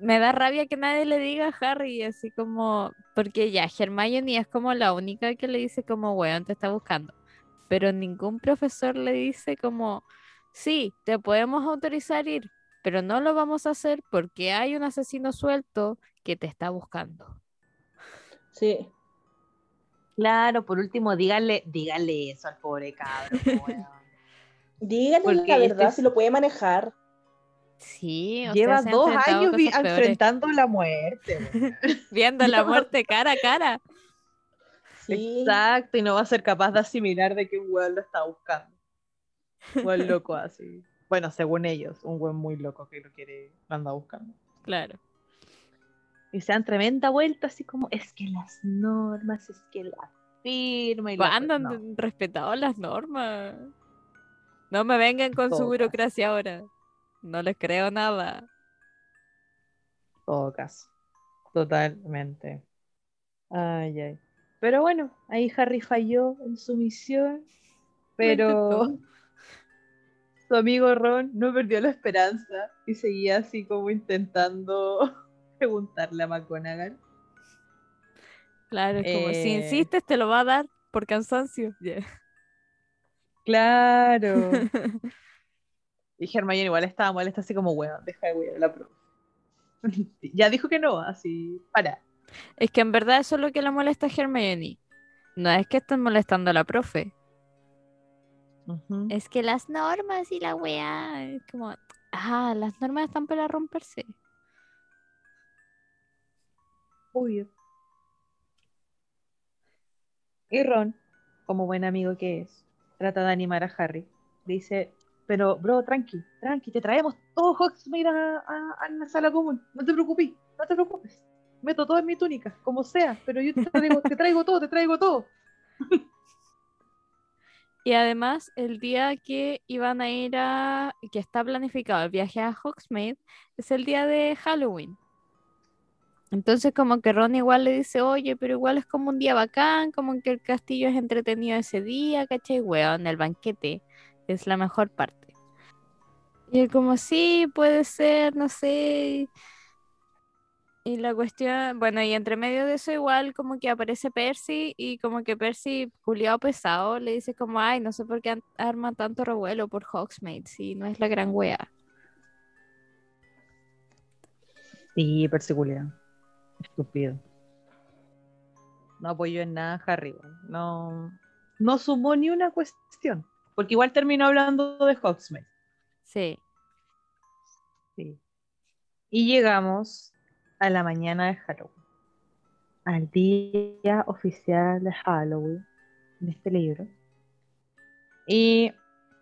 Me da rabia que nadie le diga a Harry, así como, porque ya Hermione es como la única que le dice como, weón, te está buscando. Pero ningún profesor le dice como, sí, te podemos autorizar ir, pero no lo vamos a hacer porque hay un asesino suelto que te está buscando. Sí. Claro, por último, dígale, dígale eso al pobre cabrón. weón. Díganle Porque la verdad este- si lo puede manejar. Sí, o Lleva sea, se ha dos años peores. enfrentando la muerte. Viendo la muerte cara a cara. Sí. Exacto, y no va a ser capaz de asimilar de que un weón lo está buscando. Un weón loco así. Bueno, según ellos, un weón muy loco que lo quiere, lo anda buscando. Claro. Y se dan tremenda vuelta, así como, es que las normas, es que la firma y ¿Cuándo no. han respetado las normas? No me vengan con su burocracia ahora. No les creo nada. todo caso. Totalmente. Ay, ay. Pero bueno, ahí Harry falló en su misión, pero su amigo Ron no perdió la esperanza y seguía así como intentando preguntarle a McGonagall. Claro, es como si Eh. insistes te lo va a dar por cansancio. Ya. Claro. Y Hermione igual estaba molesta así como, weón, deja de a la profe. ya dijo que no, así, para. Es que en verdad eso es lo que le molesta a Hermione. No es que estén molestando a la profe. Es que las normas y la weá. Es como, ah, las normas están para romperse. Obvio. Y Ron, como buen amigo que es, trata de animar a Harry. Dice, pero bro, tranqui, tranqui, te traemos todo Hogsmeade a, a- a la sala común. No te preocupes, no te preocupes. Meto todo en mi túnica, como sea, pero yo te traigo, te traigo todo, te traigo todo. Y además, el día que iban a ir a. que está planificado el viaje a Hogsmeade, es el día de Halloween. Entonces, como que Ron igual le dice, oye, pero igual es como un día bacán, como que el castillo es entretenido ese día, ¿cachai? Weón, el banquete es la mejor parte. Y él, como, sí, puede ser, no sé. Y la cuestión, bueno, y entre medio de eso igual como que aparece Percy y como que Percy, culiao pesado, le dice como, ay, no sé por qué arma tanto revuelo por Hogsmeade, si no es la gran wea. Sí, perseculia. Estúpido. No apoyó en nada Harry. No, no sumó ni una cuestión. Porque igual terminó hablando de Hogsmeade. Sí, Sí. Y llegamos a la mañana de Halloween. Al día oficial de Halloween en este libro. Y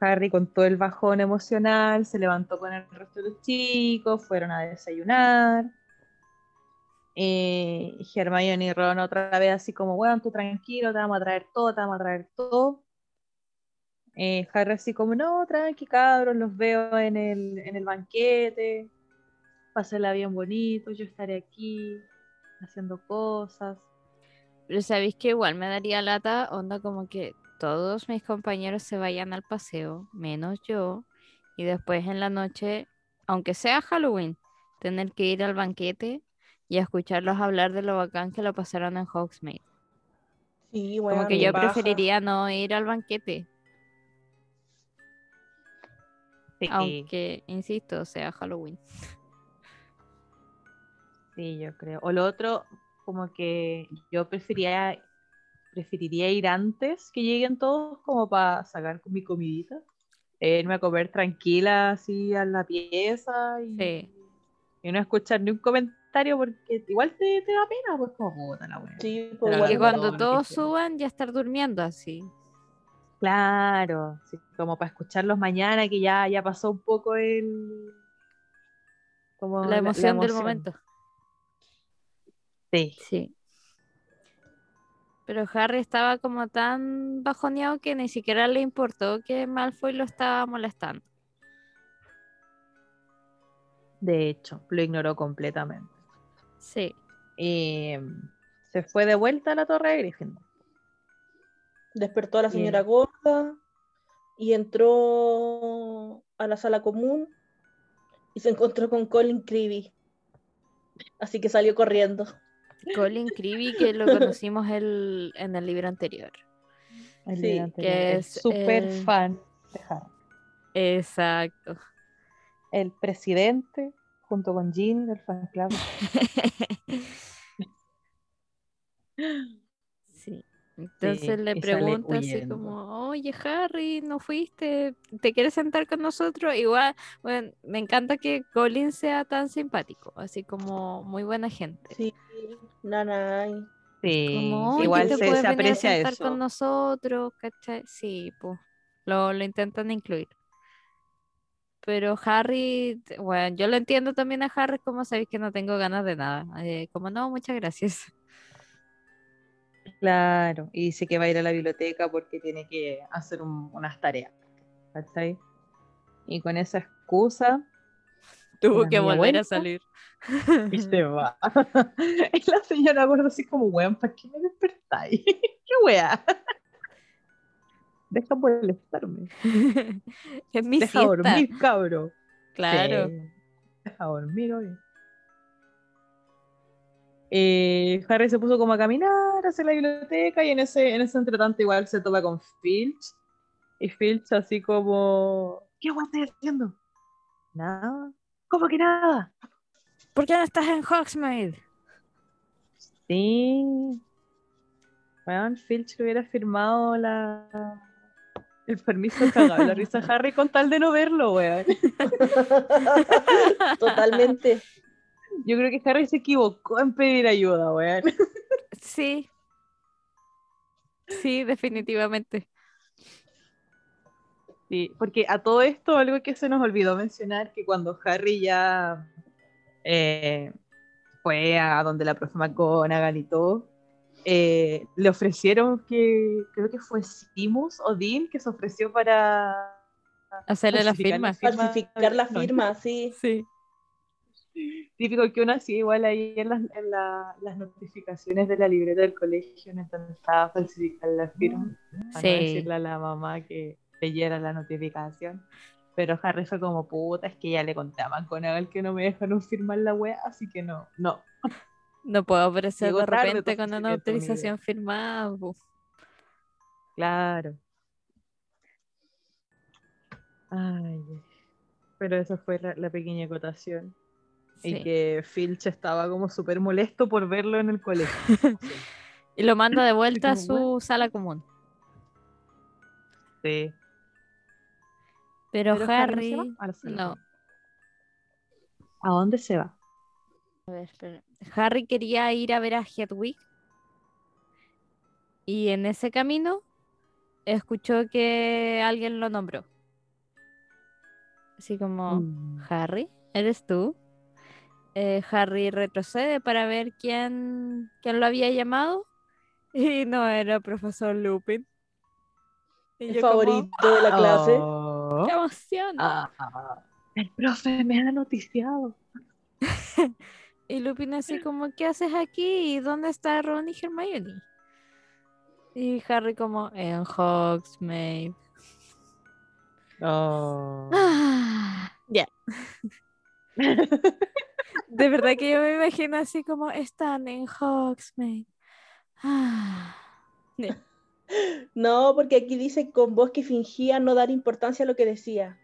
Harry con todo el bajón emocional se levantó con el resto de los chicos, fueron a desayunar. Eh, y Hermione y Ron otra vez así como, bueno, tú tranquilo, te vamos a traer todo, te vamos a traer todo. Eh, Harry así como, no, tranqui cabros, los veo en el, en el banquete, pásenla bien bonito, yo estaré aquí haciendo cosas. pero sabéis que igual me daría lata, onda como que todos mis compañeros se vayan al paseo, menos yo, y después en la noche, aunque sea Halloween, tener que ir al banquete y escucharlos hablar de lo bacán que lo pasaron en Hogsmeade. Sí, Como weón, que yo preferiría no ir al banquete, Sí, aunque, insisto, sea Halloween. sí, yo creo. O lo otro, como que yo preferiría, preferiría ir antes que lleguen todos, como para sacar mi comidita. irme a comer tranquila así a la pieza y, Sí. y no escuchar ni un comentario porque igual te, te da pena, pues como puta la wea. Sí, pues Bueno, cuando todos suban ya estar durmiendo así. Claro, sí, como para escucharlos mañana que ya, ya pasó un poco el como La emoción del emoción. momento. Sí, Sí. Pero Harry estaba como tan bajoneado que ni siquiera le importó que Malfoy lo estaba molestando. de hecho, lo ignoró completamente. Sí. Y se fue de vuelta a la torre de Gryffindor. Despertó a la Bien. señora gorda y entró a la sala común y se encontró con Colin Creevy. Así que salió corriendo. Colin Creevy, que lo conocimos el- en el libro anterior. El Sí, anterior, que es super el- fan de Harry. Exacto. El presidente junto con Jean del fan club. Sí. Entonces le pregunta así como, oye Harry, ¿no fuiste? ¿Te quieres sentar con nosotros? Igual, bueno, me encanta que Colin sea tan simpático, así como muy buena gente. Sí, nanay. Sí, Como, igual te se, se venir a aprecia sentar eso. con nosotros, ¿cachai? Sí, pues, lo, lo intentan incluir. Pero Harry, bueno, yo lo entiendo también a Harry, como sabéis que no tengo ganas de nada. Eh, como no, muchas gracias. Claro, y dice que va a ir a la biblioteca porque tiene que hacer un- unas tareas. ¿Cachai? Y con esa excusa, Tuvo que volver a salir. y se va. y la señora gorda así como, weón, ¿para qué me despertáis? ¿Qué weá? Deja molestarme. es mi Deja siesta. dormir, cabro. Claro. Sí, Deja dormir, obvio. Eh, Harry se puso como a caminar hacia la biblioteca y en ese, en ese entretanto igual se topa con Filch. Y Filch así como... ¿Qué guay estás haciendo? Nada. ¿Cómo que nada? ¿Por qué no estás en Hogsmeade? Sí. Weón, Filch le hubiera firmado la... el permiso cagado. La risa a Harry con tal de no verlo, weón. Totalmente. Yo creo que Harry se equivocó en pedir ayuda, weón. Sí. Sí, definitivamente. Sí, porque a todo esto algo que se nos olvidó mencionar, que cuando Harry ya eh, fue a donde la profe McGonagall y todo, eh, le ofrecieron que, creo que fue Simus o Dean, que se ofreció para Hacerle la falsificar firma. Falsificar la firma, sí. Sí. Típico que uno hacía igual ahí en, las, en la- las notificaciones de la libreta del colegio, intentaba falsificar la firma, para Sí. no decirle a la mamá que leyera la notificación. Pero Harry fue como, puta, es que ya le conté a McGonagall que no me dejaron firmar la wea, así que no, no. No puedo aparecer Llegó de tarde repente con una autorización firmada. bu. Claro. Ay, pero esa fue la, la pequeña acotación. Y que Filch estaba como súper molesto por verlo en el colegio. Y lo manda de vuelta a su sala común. Sí. Pero, Pero Harry. no se va. ¿A dónde se va? A ver, espera. Harry quería ir a ver a Hedwig. Y en ese camino escuchó que alguien lo nombró. Así como, Mm. Harry, ¿eres tú? Eh, Harry retrocede para ver quién, quién lo había llamado. Y no era profesor Lupin. Y El como, favorito de la clase. Oh. ¡Qué emoción! Ah, el profe me ha noticiado. Y Lupin así como, ¿qué haces aquí? ¿Y dónde está Ron y Hermione? Y Harry como, en Hogsmeade. Oh. Ah, Ya. De verdad que yo me imagino así como, están en Hogsmeade. Ah. No, porque aquí dice con voz que fingía no dar importancia a lo que decía.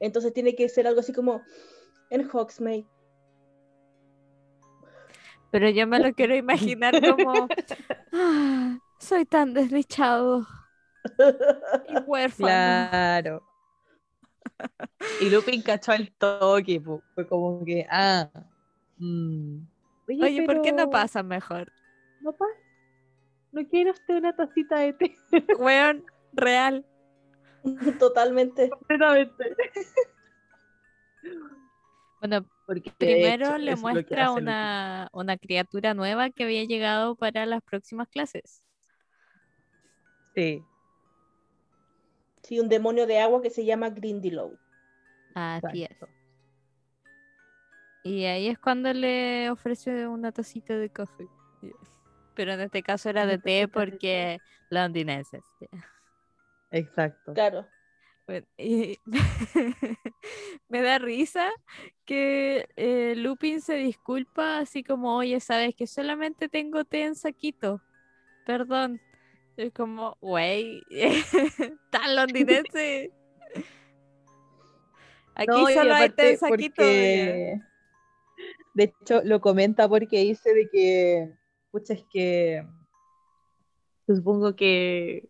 Entonces tiene que ser algo así como en Hogsmeade. Pero yo me lo quiero imaginar como, "Ah, soy tan desdichado y huérfano. Claro. Y Lupin cachó el toque, po. fue como que, ah. mm. Oye, ¿por qué no pasa mejor? No pasa. ¿No quiere usted una tacita de té? Weón, real. Totalmente. Completamente. Bueno, Porque primero hecho, le muestra una, una criatura nueva que había llegado para las próximas clases. Sí, Sí, un demonio de agua que se llama Grindylow. Así es. Y ahí es cuando le ofrece una tacita de café. Pero en este caso era de té tacita de té. porque londinenses. Exacto. Claro. Bueno, y me da risa que eh, Lupin se disculpa así como, oye, sabes que solamente tengo té en saquito. Perdón. Es como, güey, tan londinense. Aquí No, solo hay té en aparte saquito. oye. porque De hecho, lo comenta porque dice de que, pucha, es que supongo que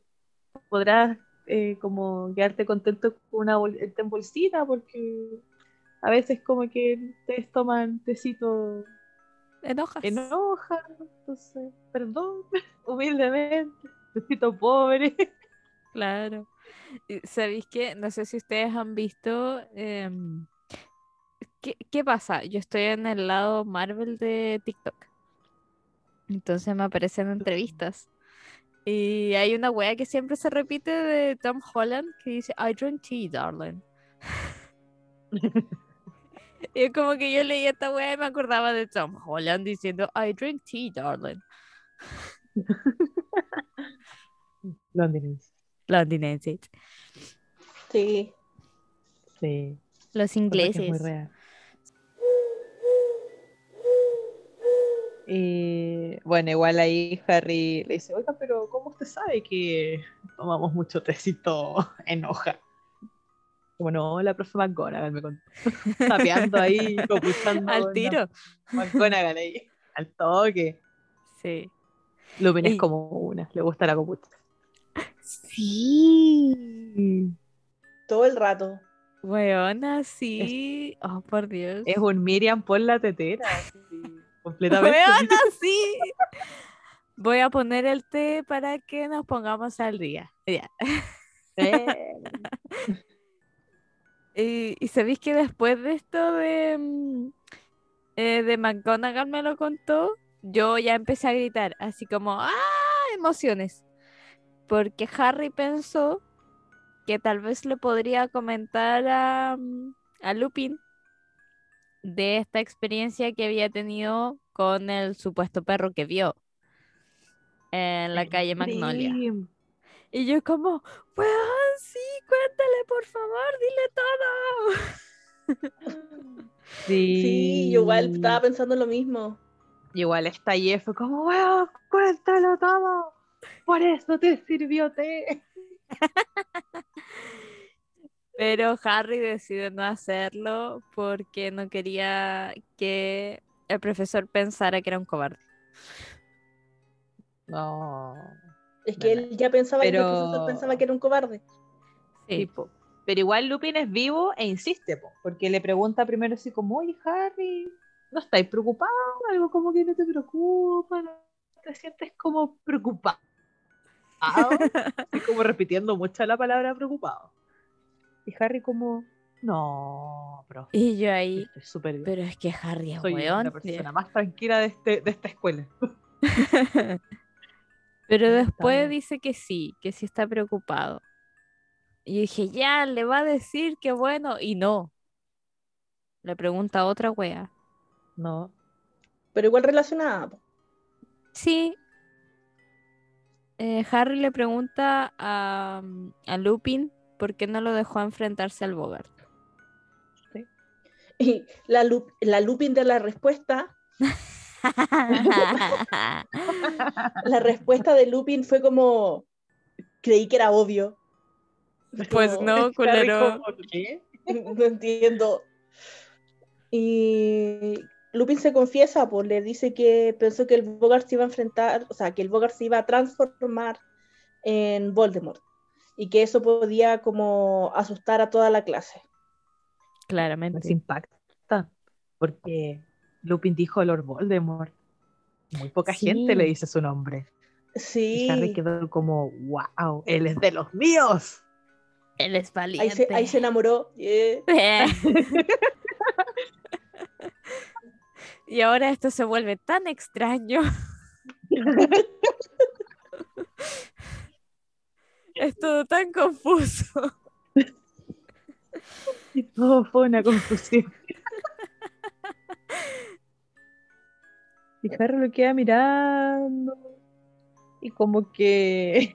podrás eh, como quedarte contento con una bol en bolsita porque a veces como que ustedes toman tecito Enojas. enoja, entonces, perdón, humildemente, tecito pobre. Claro. ¿Sabéis qué? No sé si ustedes han visto. em, ¿qué, qué pasa? Yo estoy en el lado Marvel de TikTok. Entonces me aparecen entrevistas. Y hay una wea que siempre se repite de Tom Holland que dice, I drink tea, darling. y es como que yo leía esta wea y me acordaba de Tom Holland diciendo, I drink tea, darling. Londinense. Londinenses. Sí. Sí. Los cosa que es muy ingleses. real. Y bueno, igual ahí Harry le dice, oiga, pero ¿cómo usted sabe que tomamos mucho tecito en hoja? Bueno, la profe McGonagall me contó. Tapeando ahí, copuchando. Al tiro. McGonagall ahí, al toque. Sí. Lupin Y- es como una, le gusta la copucha. Sí. Todo el rato. Weona, sí. Oh, por Dios. Es un Miriam por la tetera. completamente. Weona, sí. Voy a poner el té para que nos pongamos al día. Ya. Eh, Y, y sabéis que después de esto de, mm, eh, de McGonagall me lo contó, yo ya empecé a gritar, así como, ¡ah! Emociones. Porque Harry pensó que tal vez le podría comentar a, mm, a Lupin de esta experiencia que había tenido con el supuesto perro que vio en la calle Magnolia. Y yo como, weón, sí, cuéntale, por favor, dile todo. Sí. Sí, igual estaba pensando lo mismo. Igual está Jeff fue como, weón, cuéntalo todo. Por eso te sirvió té. Pero Harry decide no hacerlo porque no quería que el profesor pensara que era un cobarde. No. Es que Bueno, él ya pensaba que el profesor pensaba que era un cobarde. Sí. Tipo. Pero igual Lupin es vivo e insiste, po, porque le pregunta primero así como, oye Harry, ¿no estáis preocupado? Algo como que no te preocupa, ¿no te sientes como preocupado? Así como repitiendo mucho la palabra preocupado. Y Harry como, no, profe, Y yo ahí, estoy súper bien. pero es que Harry es Soy weón. la persona más tranquila de, este, de esta escuela. Pero después dice que sí, que sí está preocupado. Y yo dije, ya, le va a decir que bueno, y no. Le pregunta a otra wea. No, Pero igual relacionada. Sí. Eh, Harry le pregunta a, mm, a Lupin por qué no lo dejó enfrentarse al Bogart. Y la, Lu- la Lupin de la respuesta, la respuesta de Lupin fue como, creí que era obvio. Pues Como, no, Harry culero. como, ¿qué? no entiendo. Y Lupin se confiesa, pues le dice que pensó que el Bogart se iba a enfrentar, o sea, que el Bogart se iba a transformar en Voldemort y que eso podía como asustar a toda la clase. Nos Claramente. impacta, porque Lupin dijo Lord Voldemort. Muy poca Sí. gente le dice su nombre. Y Harry Sí, quedó como, wow, él es de los míos. Él es ahí valiente. se, ahí se enamoró. yeah. y ahora esto se vuelve tan extraño. Es todo tan confuso. Y todo fue una confusión. y Harry lo queda mirando. Y como que.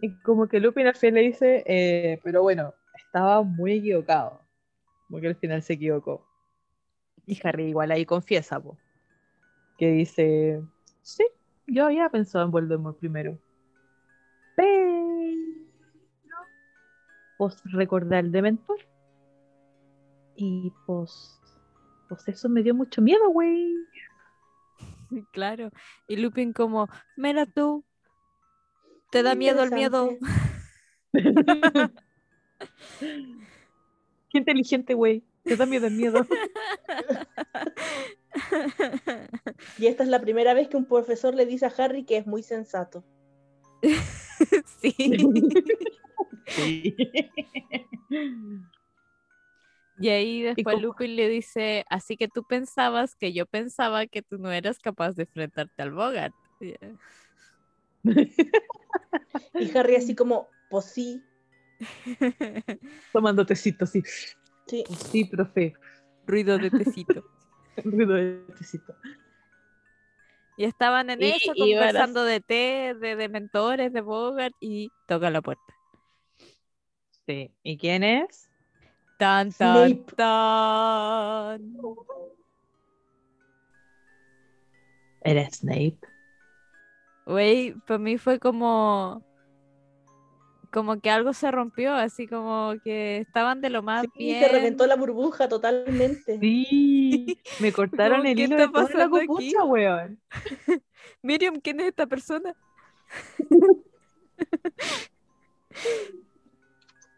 Y como que Lupin al final le dice, eh, pero bueno, estaba muy equivocado. Como que al final se equivocó. Y Harry igual ahí confiesa, po, que dice, sí, yo había pensado en Voldemort primero. Pero pues recordé al Dementor y pues pues eso me dio mucho miedo, güey. Claro. Y Lupin como, mira tú, te da miedo el miedo. Qué inteligente, güey. Te da miedo el miedo. Y esta es la primera vez que un profesor le dice a Harry que es muy sensato. sí. Sí. Y ahí después Lupin le dice, así que tú pensabas que yo pensaba que tú no eras capaz de enfrentarte al Bogart. Y, Y Harry así como, pues sí, Tomando tecito, sí. Sí. Sí, profe. Ruido de tecito. Ruido de tecito. Y estaban en Y- eso, y conversando de té, de, de mentores, de Bogart, y toca la puerta. Sí. ¿Y quién es? Tan, tan, Snape. tan. Era Snape. Güey, para mí fue como. Como que algo se rompió, así como que estaban de lo más Sí, bien. se reventó la burbuja totalmente. Sí. Me cortaron el ¿qué hilo de toda la copucha, weón. Miriam, ¿quién es esta persona?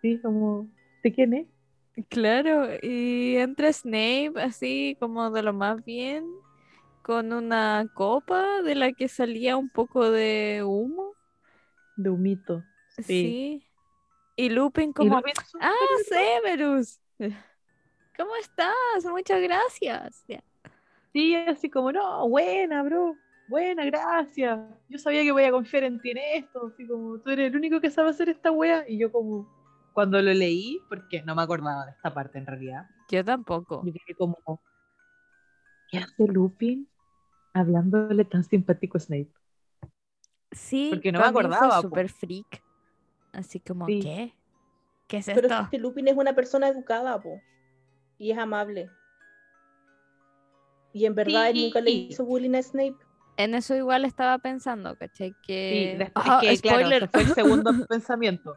Sí, como. ¿De quién es? Claro, y entra Snape así como de lo más bien, con una copa de la que salía un poco de humo. De humito. Sí. Sí. Y Lupin Y como, Lupin ah, Severus, ¿cómo estás? Muchas gracias. Sí, así como, no, buena, bro. Buena, gracias. Yo sabía que voy a confiar en ti en esto. Así como, tú eres el único que sabe hacer esta wea. Y yo como, cuando lo leí, porque no me acordaba de esta parte en realidad, Yo tampoco. yo quedé como, ¿qué hace Lupin hablándole tan simpático a Snape? Sí, Porque no me acordaba, súper freak. Así como, Sí. ¿qué? ¿Qué es Pero esto? es que Lupin es una persona educada, po. Y es amable. Y en verdad él nunca le Sí. hizo bullying a Snape. En eso igual estaba pensando, ¿cachai? Sí, Que... después Ah, es que, claro, spoiler. fue el segundo pensamiento.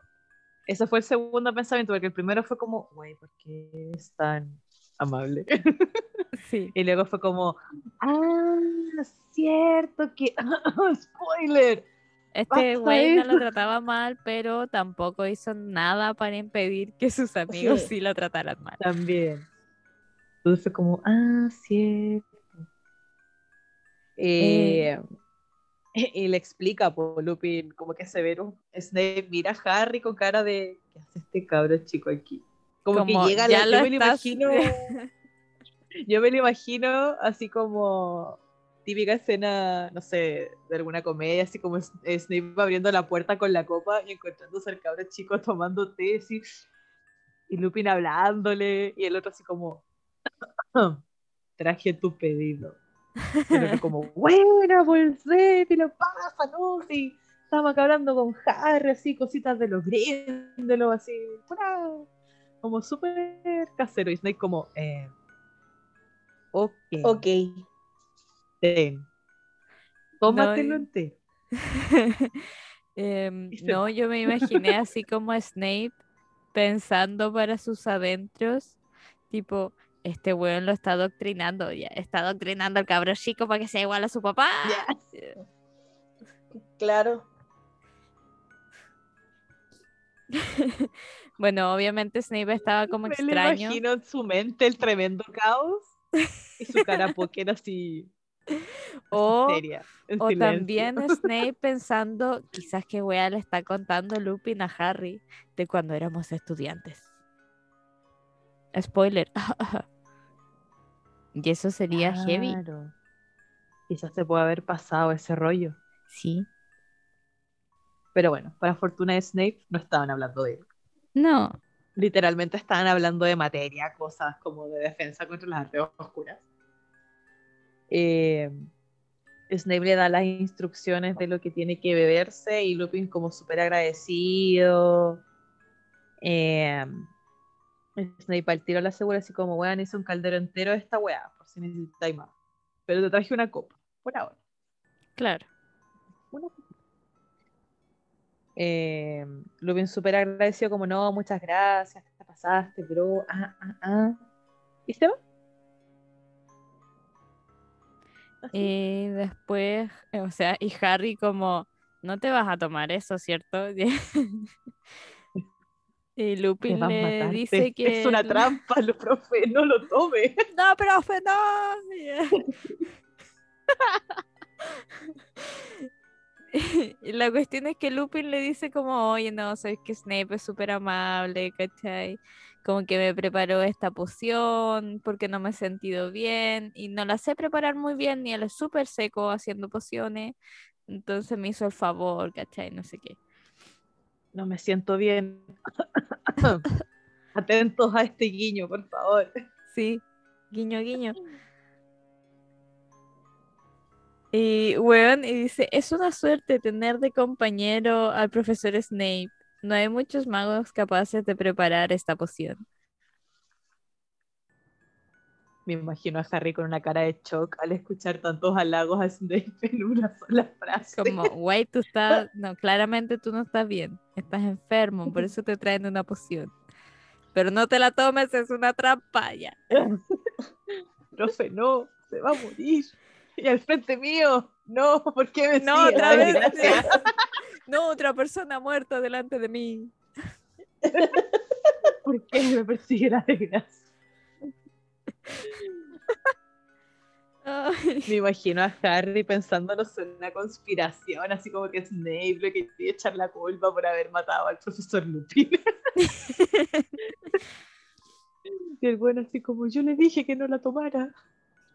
Ese fue el segundo pensamiento, porque el primero fue como, güey, ¿por qué es tan amable? Sí. Y luego fue como, ah, cierto que, spoiler. Este güey no lo trataba mal, pero tampoco hizo nada para impedir que sus amigos Sí. sí lo trataran mal. También. Entonces fue como, ah, cierto. Eh, y le explica, por Lupin, como que Severus Snape mira a Harry con cara de, ¿qué hace este cabro chico aquí? Como, Como, que llega, ya la, yo me lo estás- imagino, yo me lo imagino así como típica escena, no sé, de alguna comedia, así como Snape abriendo la puerta con la copa y encontrándose al cabro chico tomando té, y Lupin hablándole, y el otro así como, traje tu pedido. Otro como, pues ¿qué lo pasa? No, sí, estamos acá hablando con Harry, así, cositas de los Grindelow, así, pura, como súper casero. Y Snape como, eh, ok, Ok. Ten, tómatelo No, entero. Em, no, yo me imaginé así como a Snape pensando para sus adentros, tipo, este weón lo está adoctrinando, ya, está adoctrinando al cabro chico para que sea igual a su papá. Ya. Claro. Bueno, obviamente Snape estaba como Me extraño. imagino en su mente el tremendo caos y su cara póker así, así O, seria, o también Snape pensando, quizás que wea le está contando Lupin a Harry de cuando éramos estudiantes. Spoiler. y eso sería heavy. Quizás se puede haber pasado ese rollo. Sí. Pero bueno, para fortuna de Snape no estaban hablando de él. No. Literalmente estaban hablando de materia, cosas como de defensa contra las artes oscuras. Eh, Snape le da las instrucciones de lo que tiene que beberse y Lupin como súper agradecido. Eh, Snape al tiro la asegura así como, weón, hice un caldero entero de esta weá, por si necesitáis más. Pero te traje una copa, por ahora. Claro. Una. Eh, Lupin súper agradecido como, no, muchas gracias, te pasaste, bro. Ah, ah, ah. ¿Y se va? Y después, eh, o sea, y Harry como, no te vas a tomar eso, ¿cierto? Y Lupin le dice que... Es una trampa, lo profe, no lo tome. No, profe, no. Y la cuestión es que Lupin le dice como, oye, no, sabes que Snape es súper amable, ¿cachai? Como que me preparó esta poción porque no me he sentido bien y no la sé preparar muy bien ni él es súper seco haciendo pociones. Entonces me hizo el favor, ¿cachai? No sé qué. No me siento bien. Atentos a este guiño, por favor. Sí, guiño, guiño. Y, weón, y dice, es una suerte tener de compañero al profesor Snape. No hay muchos magos capaces de preparar esta poción. Me imagino a Harry con una cara de shock al escuchar tantos halagos Snape en una sola frase. Como, güey, tú estás, no, claramente tú no estás bien. Estás enfermo, por eso te traen una poción. Pero no te la tomes, es una trampa, ya. Profe, no, se va a morir. Y al frente mío, no, ¿por qué me No, otra vez. No, otra persona muerta delante de mí. ¿Por qué me persigue la desgracia? Me imagino a Harry pensándonos en una conspiración, así como que Snape le quería echar la culpa por haber matado al profesor Lupin. y el bueno así como, yo le dije que no la tomara,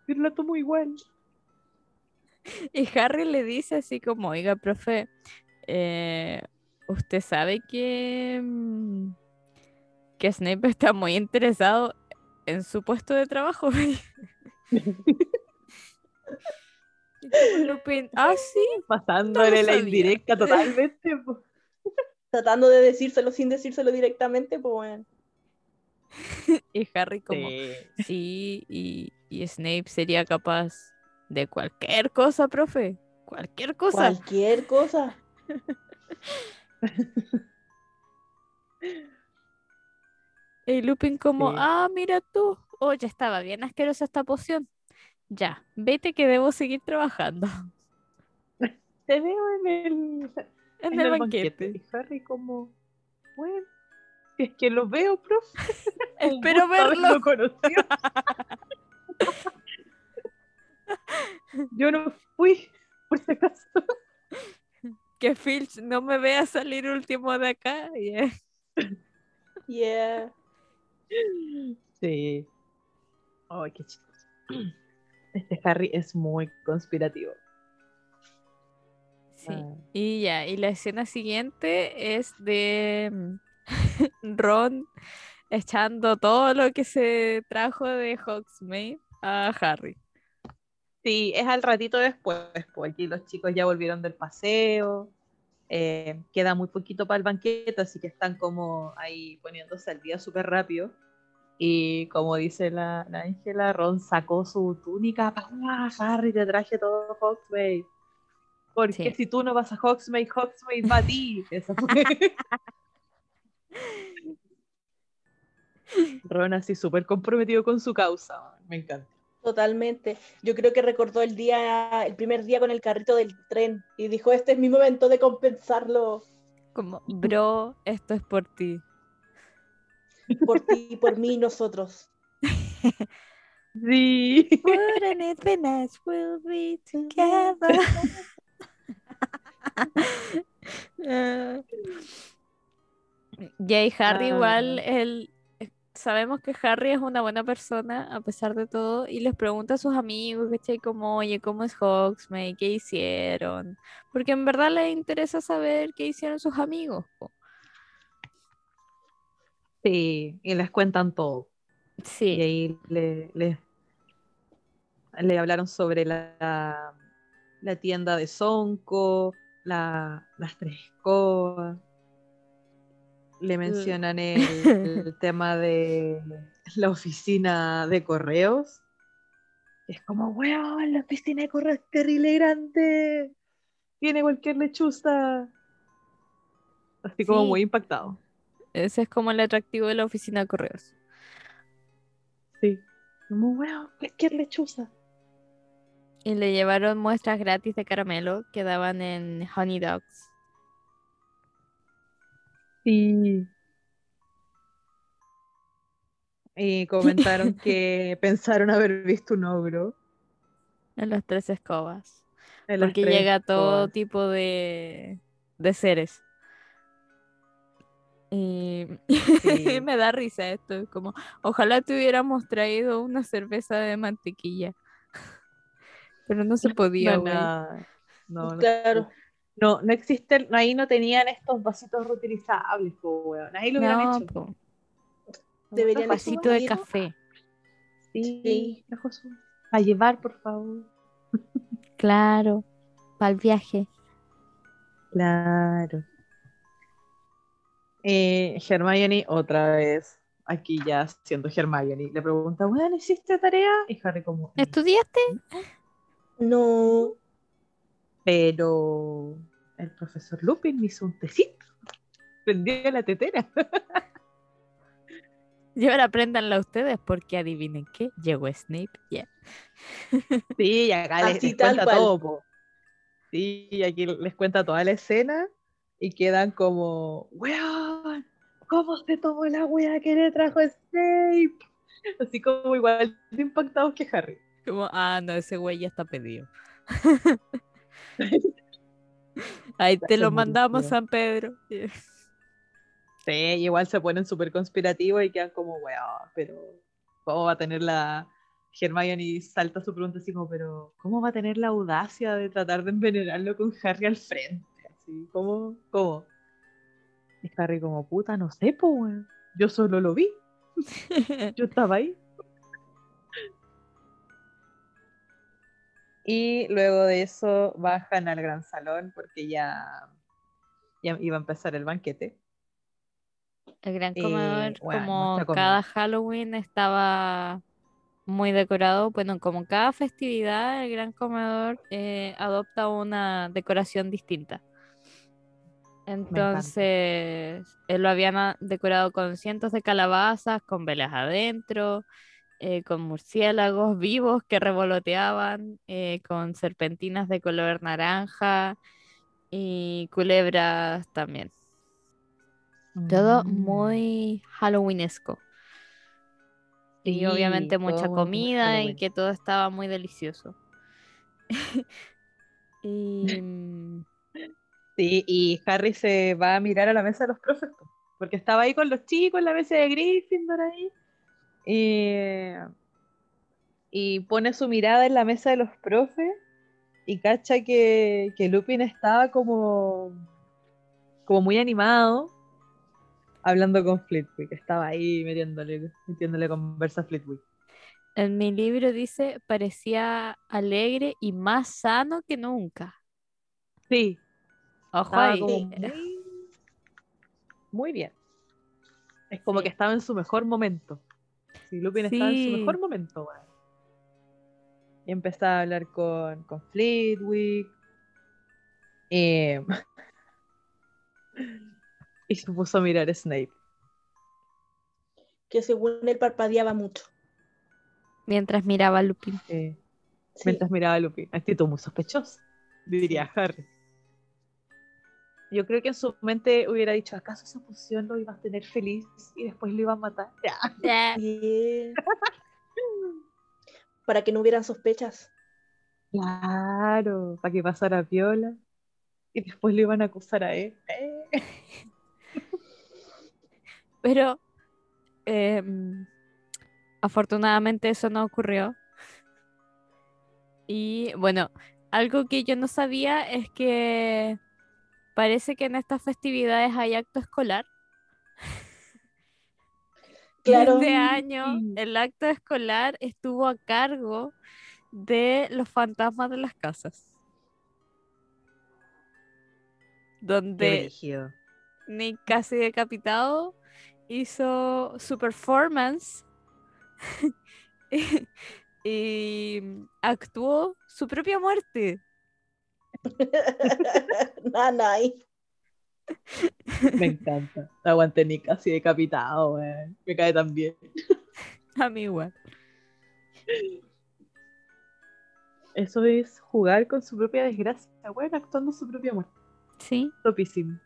pero la tomó igual. Y Harry le dice así como, oiga, profe, eh, usted sabe que, mm, que Snape está muy interesado en su puesto de trabajo. Lupin, ah, sí. Pasándole la indirecta totalmente. po. Tratando de decírselo sin decírselo directamente, pues bueno. Y Harry como, Sí. sí, y, y Snape sería capaz de cualquier cosa, profe. Cualquier cosa. Cualquier cosa. Y Lupin como, Sí. ah, mira tú. Oh, ya estaba bien asquerosa esta poción. Ya, vete que debo seguir trabajando Te veo en el, en en el el banquete. Y Harry como, bueno, si es que lo veo, profe. Espero verlo. conocido. Yo no fui, por si acaso. Que Filch no me vea salir último de acá. y, eh, Yeah. Sí. Ay, qué chistoso. Este Harry es muy conspirativo. Sí. Ah. Y ya, y la escena siguiente es de mm, Ron echando todo lo que se trajo de Hogsmeade a Harry. Sí, es al ratito después, pues aquí los chicos ya volvieron del paseo, eh, queda muy poquito para el banquete, así que están como ahí poniéndose al día súper rápido. Y como dice la la Ángela, Ron sacó su túnica, ¡Ah, Harry, te traje todo Hogsmeade. Porque Sí. si tú no vas a Hogsmeade, Hogsmeade va a ti. Eso fue. Ron así súper comprometido con su causa, me encanta. Totalmente. Yo creo que recordó el día, el primer día con el carrito del tren y dijo, este es mi momento de compensarlo Como, bro, esto es por ti. por ti, por mí y nosotros. Sí. Wouldn't it be nice we'll be together? Ah. Ya, y Harry igual, Ah. él, eh, sabemos que Harry es una buena persona a pesar de todo y les pregunta a sus amigos, ¿cachai? Como, oye, ¿cómo es Hogsmeade? ¿Qué hicieron? Porque en verdad les interesa saber qué hicieron sus amigos. Sí, y les cuentan todo. Y Sí, ahí le, le, le hablaron sobre la, la tienda de Sonko, la, las tres escobas. Le mencionan el, el tema de la oficina de correos. Es como, weón, la oficina de correos es terrible grande. Tiene cualquier lechuza. Así como muy impactado. ese es como el atractivo de la oficina de correos. Sí. Como, weón, cualquier lechuza. y le llevaron muestras gratis de caramelo que daban en Honey Dogs. Sí. Y comentaron que pensaron haber visto un ogro En las tres escobas. en las Porque tres llega todo escobas. tipo de, de seres. Y Sí. me da risa esto. es Como, ojalá te hubiéramos traído una cerveza de mantequilla. Pero no se podía. No, no, claro. No, no existen, ahí no tenían estos vasitos reutilizables, po, weón. Ahí lo hubieran No, hecho. po, Deberían un vasito de café. Sí, Sí. A llevar, por favor. Claro, para el viaje. Claro. Eh, Hermione otra vez, aquí ya siendo Hermione, le pregunta, bueno, ¿hiciste tarea? Y Harry como, ¿Estudiaste? No. Pero el profesor Lupin me hizo un tecito. Prendió la tetera. Y ahora apréndanla ustedes porque adivinen qué, llegó Snape. ya. Sí, y acá les, les cuenta cual. todo, po. Sí, y aquí les cuenta toda la escena y quedan como, weón, ¿cómo se tomó la wea que le trajo Snape? Así como igual de impactados que Harry. Como, ah, no, ese güey ya está pedido. Ahí te lo mandamos. San Pedro. Sí, igual se ponen súper conspirativos y quedan como, weón, pero ¿cómo va a tener la... Hermione salta su pregunta así como, pero ¿cómo va a tener la audacia de tratar de envenenarlo con Harry al frente? Así, ¿cómo? ¿Cómo? Y Harry como, puta, no sé, weón. Yo solo lo vi, yo estaba ahí. Y luego de eso bajan al gran salón porque ya, ya iba a empezar el banquete. El gran Eh, comedor, bueno, como cada Halloween estaba muy decorado, bueno, como cada festividad, el gran comedor eh, adopta una decoración distinta. Entonces, eh, lo habían decorado con cientos de calabazas, con velas adentro, eh, con murciélagos vivos que revoloteaban, eh, con serpentinas de color naranja y culebras también. Todo Mm. muy halloweenesco. Y obviamente mucha comida y que todo estaba muy delicioso. y mm, Sí, y Harry se va a mirar a la mesa de los profes, po, porque estaba ahí con los chicos en la mesa de Gryffindor ahí. Y, y pone su mirada en la mesa de los profes y cacha que, que Lupin estaba como, como muy animado hablando con Flitwick. Estaba ahí metiéndole, metiéndole conversa a Flitwick. en mi libro dice, parecía alegre y más sano que nunca. Sí, Ojo ahí. muy, muy bien. Es como Sí. que estaba en su mejor momento. Lupin estaba en su mejor momento. Y empezaba a hablar con, con Flitwick. eh, y se puso a mirar a Snape. Que según él parpadeaba mucho. Mientras miraba a Lupin. eh, Sí. mientras miraba a Lupin. Actitud muy sospechosa, diría Harry. Yo creo que en su mente hubiera dicho, ¿acaso esa poción lo iba a tener feliz y después lo iba a matar? Bien. Para que no hubieran sospechas. Claro, para que pasara piola. Y después le iban a acusar a él. Pero em, afortunadamente eso no ocurrió. Y bueno, algo que yo no sabía es que parece que en estas festividades hay acto escolar. Claro. Este año el acto escolar estuvo a cargo de los fantasmas de las casas. Donde. Nick casi decapitado hizo su performance y actuó su propia muerte. Nanay. Me encanta. Aguante Nick así decapitado, weón. Me cae tan bien. A mí igual. Eso es jugar con su propia desgracia, bueno, actuando su propia muerte. Sí. Topísimo.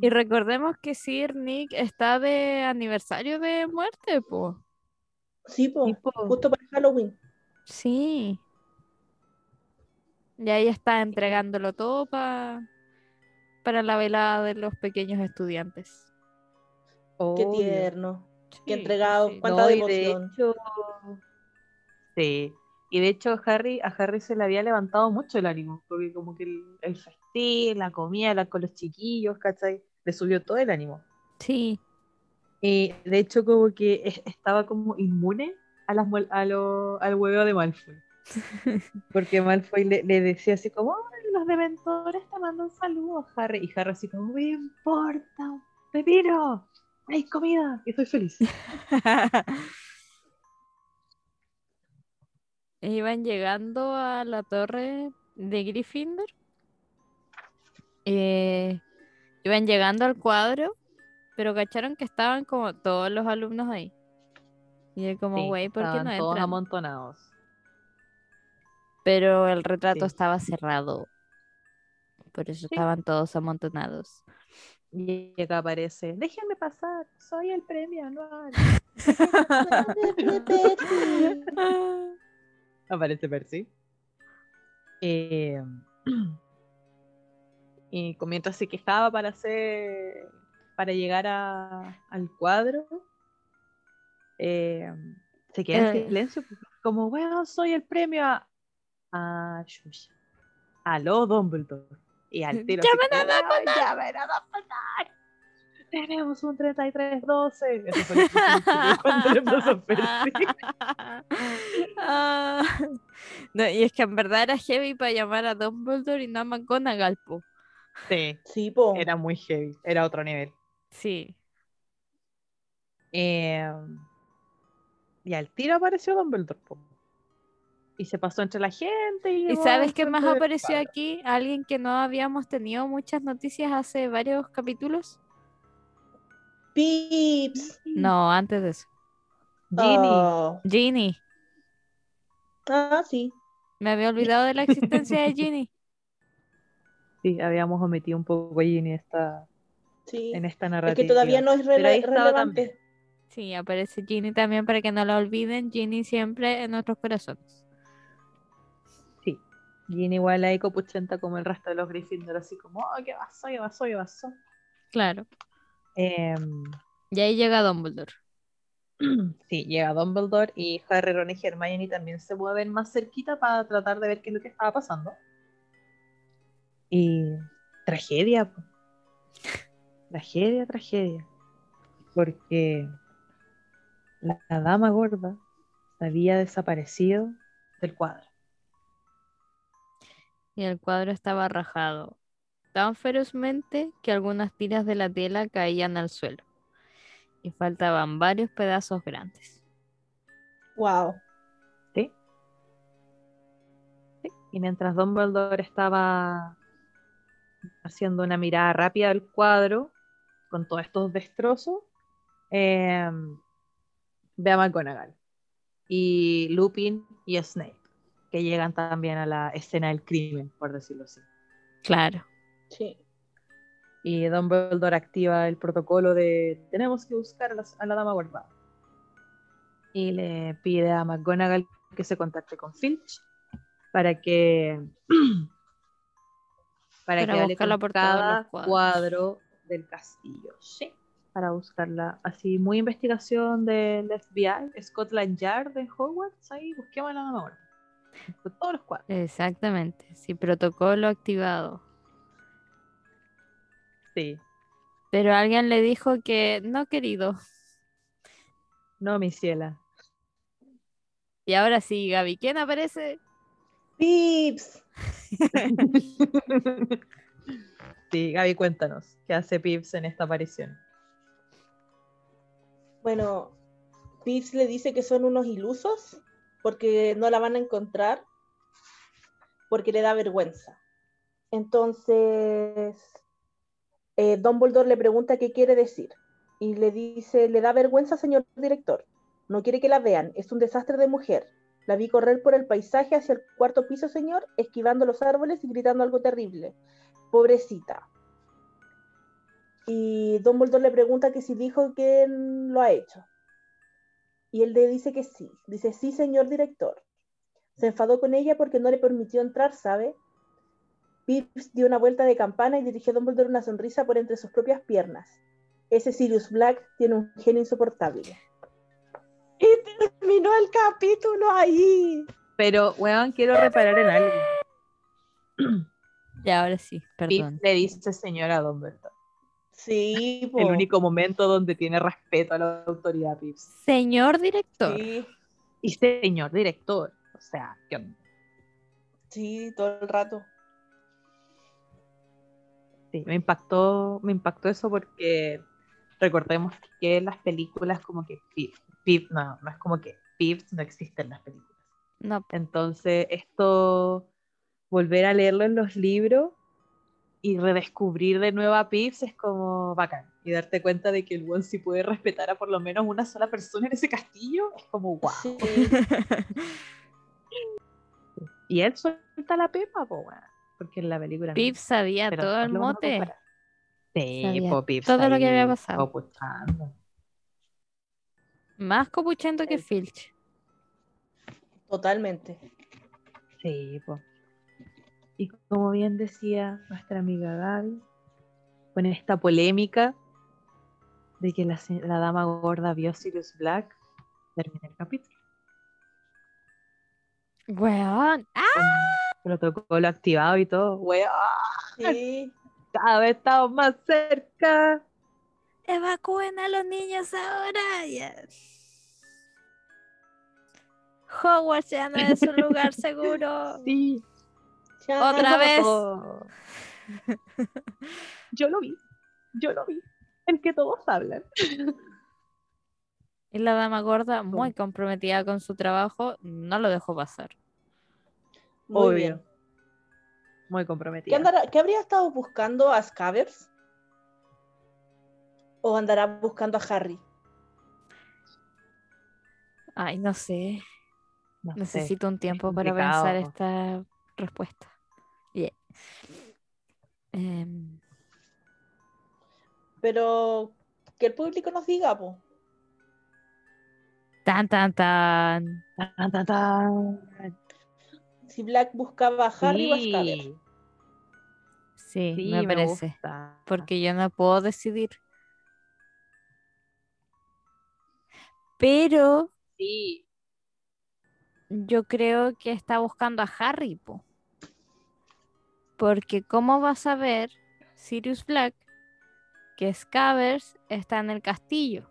Y recordemos que Sir Nick está de aniversario de muerte, po. Sí, po, Sí, po. justo para Halloween. Sí. Y ahí está entregándolo todo pa- para la velada de los pequeños estudiantes. Qué tierno. Sí, Qué entregado. sí. Cuánta No, y de devoción. hecho, sí. Y de hecho Harry, a Harry se le había levantado mucho el ánimo, porque como que el, el festín, la comida, la con los chiquillos, ¿cachai? Le subió todo el ánimo. Sí. Y de hecho como que es- estaba como inmune a las, a lo- al huevo de Malfoy. Porque Malfoy le, le decía así como, "Ay, los dementores te mandan saludos, Harry. Y Harry así como, me importa, un pepino, hay comida. Y estoy feliz. Iban llegando a la torre de Gryffindor. Eh, iban llegando al cuadro, pero cacharon que estaban como todos los alumnos ahí. Y es como, Sí, güey, ¿por qué no todos entran? amontonados. Pero el retrato Sí. estaba cerrado. Por eso Sí. estaban todos amontonados. Y acá aparece, déjenme pasar, soy el premio anual. Aparece Percy. Eh, y mientras se quejaba para hacer, para llegar a- al cuadro, eh, se queda Eh. en silencio, pues, como, bueno, soy el premio a, a Shusha. Aló, Dumbledore. Y al tiro. ¡Llamen a "Ay, ¡Llamen a Dumbledore! Tenemos un 3312. Eso fue cuando. Ah, no, y es que en verdad era heavy para llamar a Dumbledore y no a McGonagall, po. Sí, Sí, po. era muy heavy, era otro nivel. Sí. Eh, y al tiro apareció Dumbledore. po. Y se pasó entre la gente. Y, ¿Y sabes qué más apareció aquí? Alguien que no habíamos tenido muchas noticias hace varios capítulos. Pips. No, antes de eso. Ginny. Oh. Ginny. Ah, sí. Me había olvidado de la existencia de Ginny. Sí, habíamos omitido un poco a Ginny esta, Sí. en esta Es narrativa. que todavía no es rele- relevante. también. Sí, aparece Ginny también para que no la olviden. Ginny siempre en nuestros corazones. Ginny igual ahí copuchenta como el resto de los Gryffindor, así como, oh, ¿qué pasó? ¿Qué pasó? ¿Qué pasó? Claro. Em, Y ahí llega Dumbledore. sí, llega Dumbledore y Harry, Ron y Hermione también se mueven más cerquita para tratar de ver qué es lo que estaba pasando. Y tragedia, po. tragedia, tragedia. Porque la, la dama gorda se había desaparecido del cuadro. Y el cuadro estaba rajado tan ferozmente que algunas tiras de la tela caían al suelo. Y faltaban varios pedazos grandes. Wow. ¿sí? Sí, Y mientras Dumbledore estaba haciendo una mirada rápida al cuadro, con todos estos destrozos, eh, ve a McGonagall y Lupin y Snape, que llegan también a la escena del crimen, por decirlo así. Claro. Sí. Y Dumbledore activa el protocolo de tenemos que buscar a la, a la dama guardada. Y le pide a McGonagall que se contacte con Filch para que para, Para que hable buscarla con por todos los cada cuadros. cuadro del castillo. Sí. Para buscarla. Así, muy investigación del FBI, Scotland Yard de Hogwarts. Ahí busquemos a la dama todos los cuadros. Exactamente. Sí, protocolo activado. Sí. Pero alguien le dijo que no, querido. No, mi ciela. Y ahora sí, Gaby, ¿quién aparece? Pips. sí, Gaby, cuéntanos, ¿qué hace Pips en esta aparición? Bueno, Pips le dice que son unos ilusos porque no la van a encontrar porque le da vergüenza. Entonces, eh, Dumbledore le pregunta qué quiere decir y le dice, le da vergüenza, señor director. No quiere que la vean, es un desastre de mujer. La vi correr por el paisaje hacia el cuarto piso, señor, esquivando los árboles y gritando algo terrible. Pobrecita. Y Dumbledore le pregunta que si dijo que lo ha hecho. Y él le dice que sí. Dice, sí, señor director. Se enfadó con ella porque no le permitió entrar, ¿sabe? Pips dio una vuelta de campana y dirigió a Dumbledore una sonrisa por entre sus propias piernas. Ese Sirius Black tiene un genio insoportable. Y terminó el capítulo ahí. Pero, weón, quiero reparar en algo. Ya, ahora sí, perdón. Pips le dice señora Dumbledore. Sí, El único momento donde tiene respeto a la autoridad, Pips. Señor director. Sí, Y señor director. O sea, ¿qué onda? sí, todo el rato. Sí, me impactó, me impactó eso porque recordemos que en las películas como que Pip, Pip- no, no es como que Pips no existe en las películas. No, Entonces, esto, volver a leerlo en los libros y redescubrir de nuevo a Pips es como bacán. Y darte cuenta de que el one sí puede respetar a por lo menos una sola persona en ese castillo, es como wow. Sí, Y él suelta la pepa, po, weón, porque en la película no. Pip sabía Pero todo el mote. Sí, Sabía po, Pips todo lo que había pasado. copuchando. Más copuchento que Filch. totalmente. Sí, po. Y como bien decía nuestra amiga Gaby, con esta polémica de que la, dama gorda vio Sirius Black, termina el capítulo. Weón. ¡Ah! Protocolo activado y todo. Weón, Sí, cada vez estamos más cerca. Evacúen a los niños ahora. ya. Hogwarts ya no es un lugar seguro. Sí. Ya. Otra vez. Yo lo vi. Yo lo vi. El que todos hablan. Y la dama gorda, muy comprometida con su trabajo, no lo dejó pasar. Muy Obvio. bien. Muy ¿Qué, comprometida. andará- qué habría estado buscando a Scabbers? ¿O andará buscando a Harry? Ay, no sé. No sé. Necesito un tiempo para pensar esta respuesta. Em, Pero que el público nos diga, po. tan, tan, tan. Tan, tan, tan. Si Black buscaba a Harry o a Sí. Sí, sí, me parece. gusta. Porque yo no puedo decidir. Pero Sí, yo creo que está buscando a Harry, po. Porque ¿cómo va a saber Sirius Black que Scabbers está en el castillo?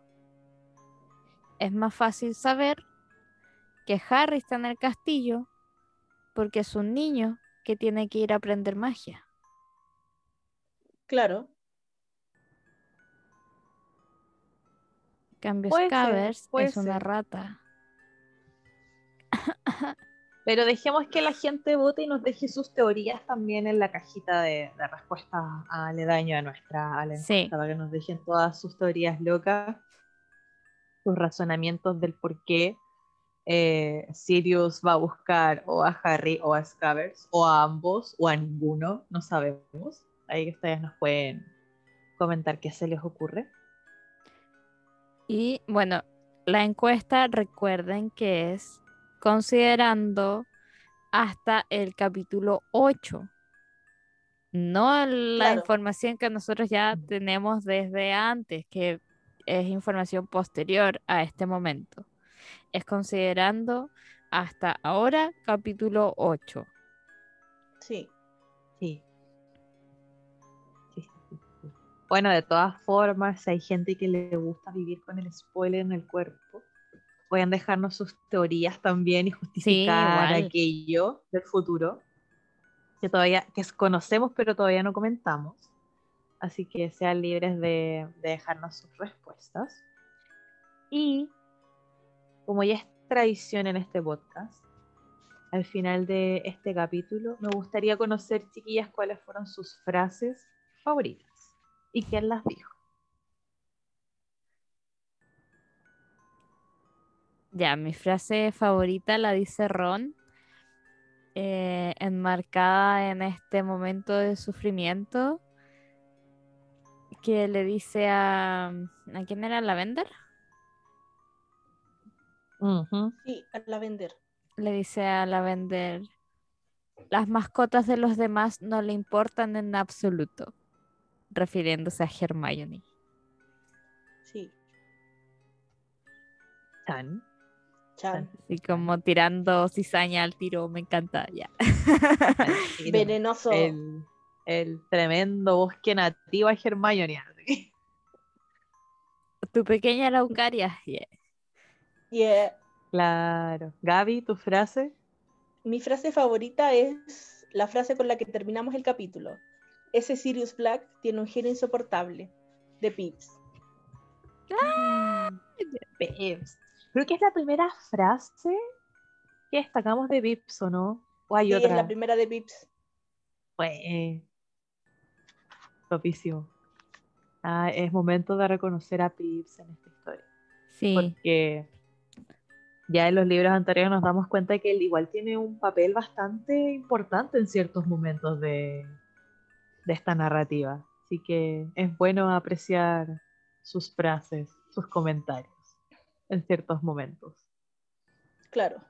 Es más fácil saber que Harry está en el castillo porque es un niño que tiene que ir a aprender magia. Claro. En cambio, ser, puede es una rata. pero dejemos que la gente vote y nos deje sus teorías también en la cajita de, de respuestas aledaño a nuestra a la Sí. para que nos dejen todas sus teorías locas, sus razonamientos del por qué eh, Sirius va a buscar o a Harry o a Scabbers, o a ambos, o a ninguno, no sabemos. Ahí que ustedes nos pueden comentar qué se les ocurre. Y bueno, la encuesta recuerden que es considerando hasta el capítulo 8. No la Claro. información que nosotros ya tenemos desde antes, que es información posterior a este momento. Es considerando hasta ahora capítulo 8. Sí. Sí. Bueno, de todas formas, si hay gente que le gusta vivir con el spoiler en el cuerpo, pueden dejarnos sus teorías también y justificar aquello del futuro que todavía que conocemos pero todavía no comentamos. Así que sean libres de, de dejarnos sus respuestas. Y como ya es tradición en este podcast, al final de este capítulo, me gustaría conocer, chiquillas, cuáles fueron sus frases favoritas y quién las dijo. Ya, mi frase favorita la dice Ron, eh, enmarcada en este momento de sufrimiento, que le dice a... ¿A quién era? ¿Lavender? Ujú. Sí, a la vender. Le dice a Lavender, las mascotas de los demás no le importan en absoluto, refiriéndose a Hermione. Sí, Chan. Chan. Así como tirando cizaña al tiro, me encanta ya. Venenoso. El, el tremendo bosque nativo a Hermione. así. Tu pequeña araucaria, yeah. Yeah. Claro. Gaby, tu frase. Mi frase favorita es la frase con la que terminamos el capítulo. Ese Sirius Black tiene un genio insoportable. De Pips. Pips. Creo que es la primera frase que destacamos de Vips, ¿o no? O hay Sí, otra. es la primera de Pips. Pues, topísimo. Ah, es momento de reconocer a Pips en esta historia. Sí, Porque ya en los libros anteriores nos damos cuenta de que él igual tiene un papel bastante importante en ciertos momentos de, de esta narrativa. Así que es bueno apreciar sus frases, sus comentarios en ciertos momentos. Claro.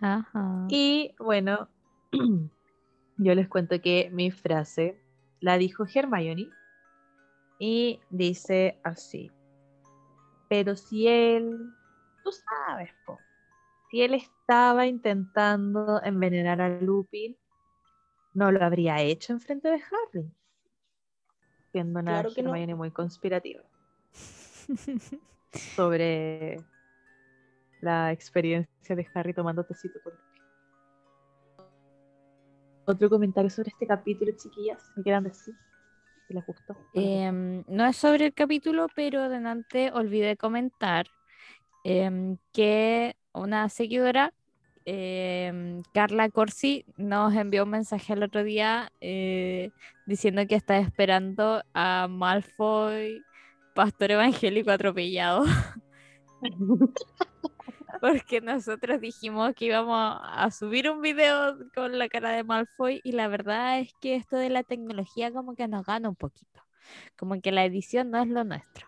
ajá. Y bueno, yo les cuento que mi frase la dijo Hermione y dice así. Pero si él, tú sabes, po, si él estaba intentando envenenar a Lupin, no lo habría hecho en frente de Harry. Siendo una Claro que no. Hermione muy conspirativa sobre la experiencia de Harry tomando tecito con. Otro comentario sobre este capítulo, chiquillas, me quieran decir si les gustó. o no les gustó. Em, no es sobre el capítulo, pero delante olvidé comentar em, que una seguidora, em, Carla Corsi, nos envió un mensaje el otro día eh, diciendo que está esperando a Malfoy, pastor evangélico atropellado, porque nosotros dijimos que íbamos a subir un video con la cara de Malfoy y la verdad es que esto de la tecnología como que nos gana un poquito como que la edición no es lo nuestro.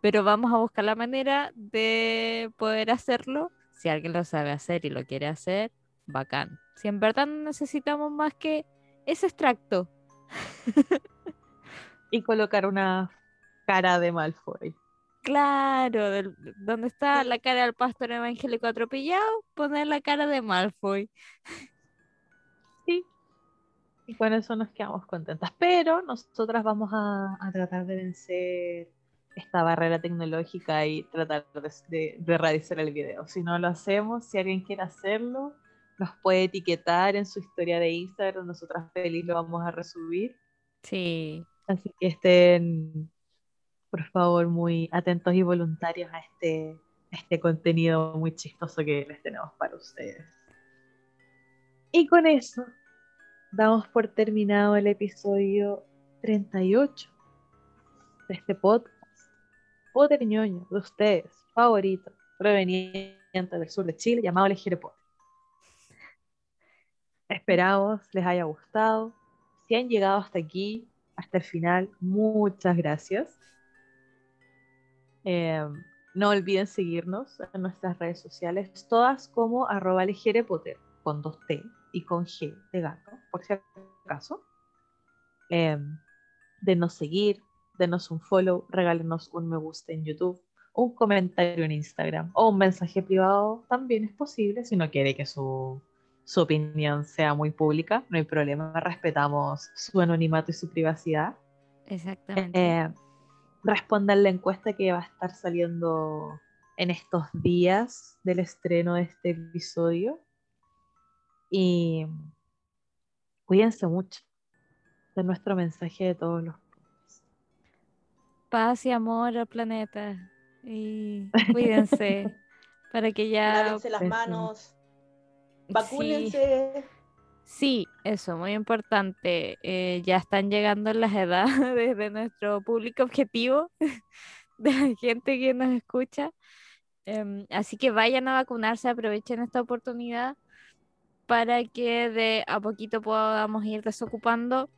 Pero vamos a buscar la manera de poder hacerlo. Si alguien lo sabe hacer y lo quiere hacer, bacán. Si en verdad no necesitamos más que ese extracto. y colocar una cara de Malfoy. Claro, del- donde está la cara del pastor evangélico atropellado, poner la cara de Malfoy. Sí. Y con eso nos quedamos contentas. Pero nosotras vamos a, a tratar de vencer esta barrera tecnológica y tratar de, de- de realizar el video. Si no lo hacemos, si alguien quiere hacerlo, nos puede etiquetar en su historia de Instagram. Nosotras feliz lo vamos a resubir. Sí, Así que estén, por favor, muy atentos y voluntarios a este, a este contenido muy chistoso que les tenemos para ustedes. Y con eso, damos por terminado el episodio 38 de este podcast. Potter ñoño de ustedes, favorito, proveniente del sur de Chile, llamado Legere Potter. Esperamos les haya gustado. Si han llegado hasta aquí, hasta el final, muchas gracias. Eh, no olviden seguirnos en nuestras redes sociales, todas como arroba ligerepotter, con dos T y con G de gato, por si acaso. Eh, denos seguir, denos un follow, regálenos un me gusta en YouTube, un comentario en Instagram o un mensaje privado también es posible si no quiere que su, su opinión sea muy pública, no hay problema, respetamos su anonimato y su privacidad. exactamente. Eh, respondan la encuesta que va a estar saliendo en estos días del estreno de este episodio. Y cuídense mucho de nuestro mensaje de todos los días. Paz y amor al planeta. Y cuídense para que ya Lávense las pues, manos. Vacúnense. Sí, eso, muy importante. Eh, ya están llegando las edades de nuestro público objetivo, de la gente que nos escucha. Em, así que vayan a vacunarse, aprovechen esta oportunidad para que de a poquito podamos ir desocupando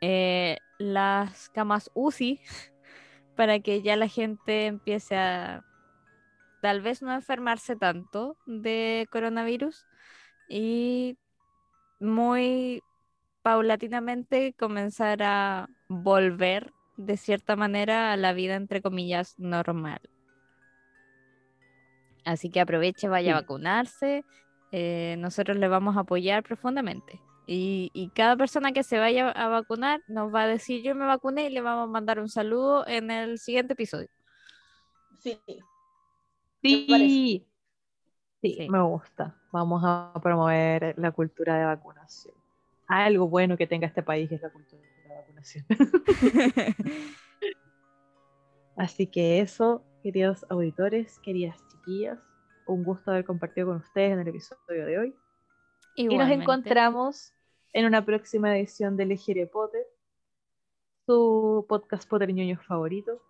eh, las camas UCI para que ya la gente empiece a tal vez no enfermarse tanto de coronavirus y muy paulatinamente comenzar a volver de cierta manera a la vida entre comillas normal. Así que aproveche, vaya a vacunarse. Eh, nosotros le vamos a apoyar profundamente. Y, cada persona que se vaya a vacunar nos va a decir yo me vacuné y le vamos a mandar un saludo en el siguiente episodio. Sí. Sí. Sí, me gusta. Vamos a promover la cultura de vacunación. Algo bueno que tenga este país es la cultura de vacunación. Así que eso, queridos auditores, queridas chiquillas, un gusto haber compartido con ustedes en el episodio de hoy. Y nos encontramos en una próxima edición de Legere Potter, su podcast Potter ñoño favorito.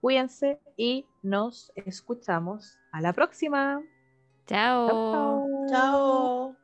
Cuídense y nos escuchamos a la próxima. Chao. Chao.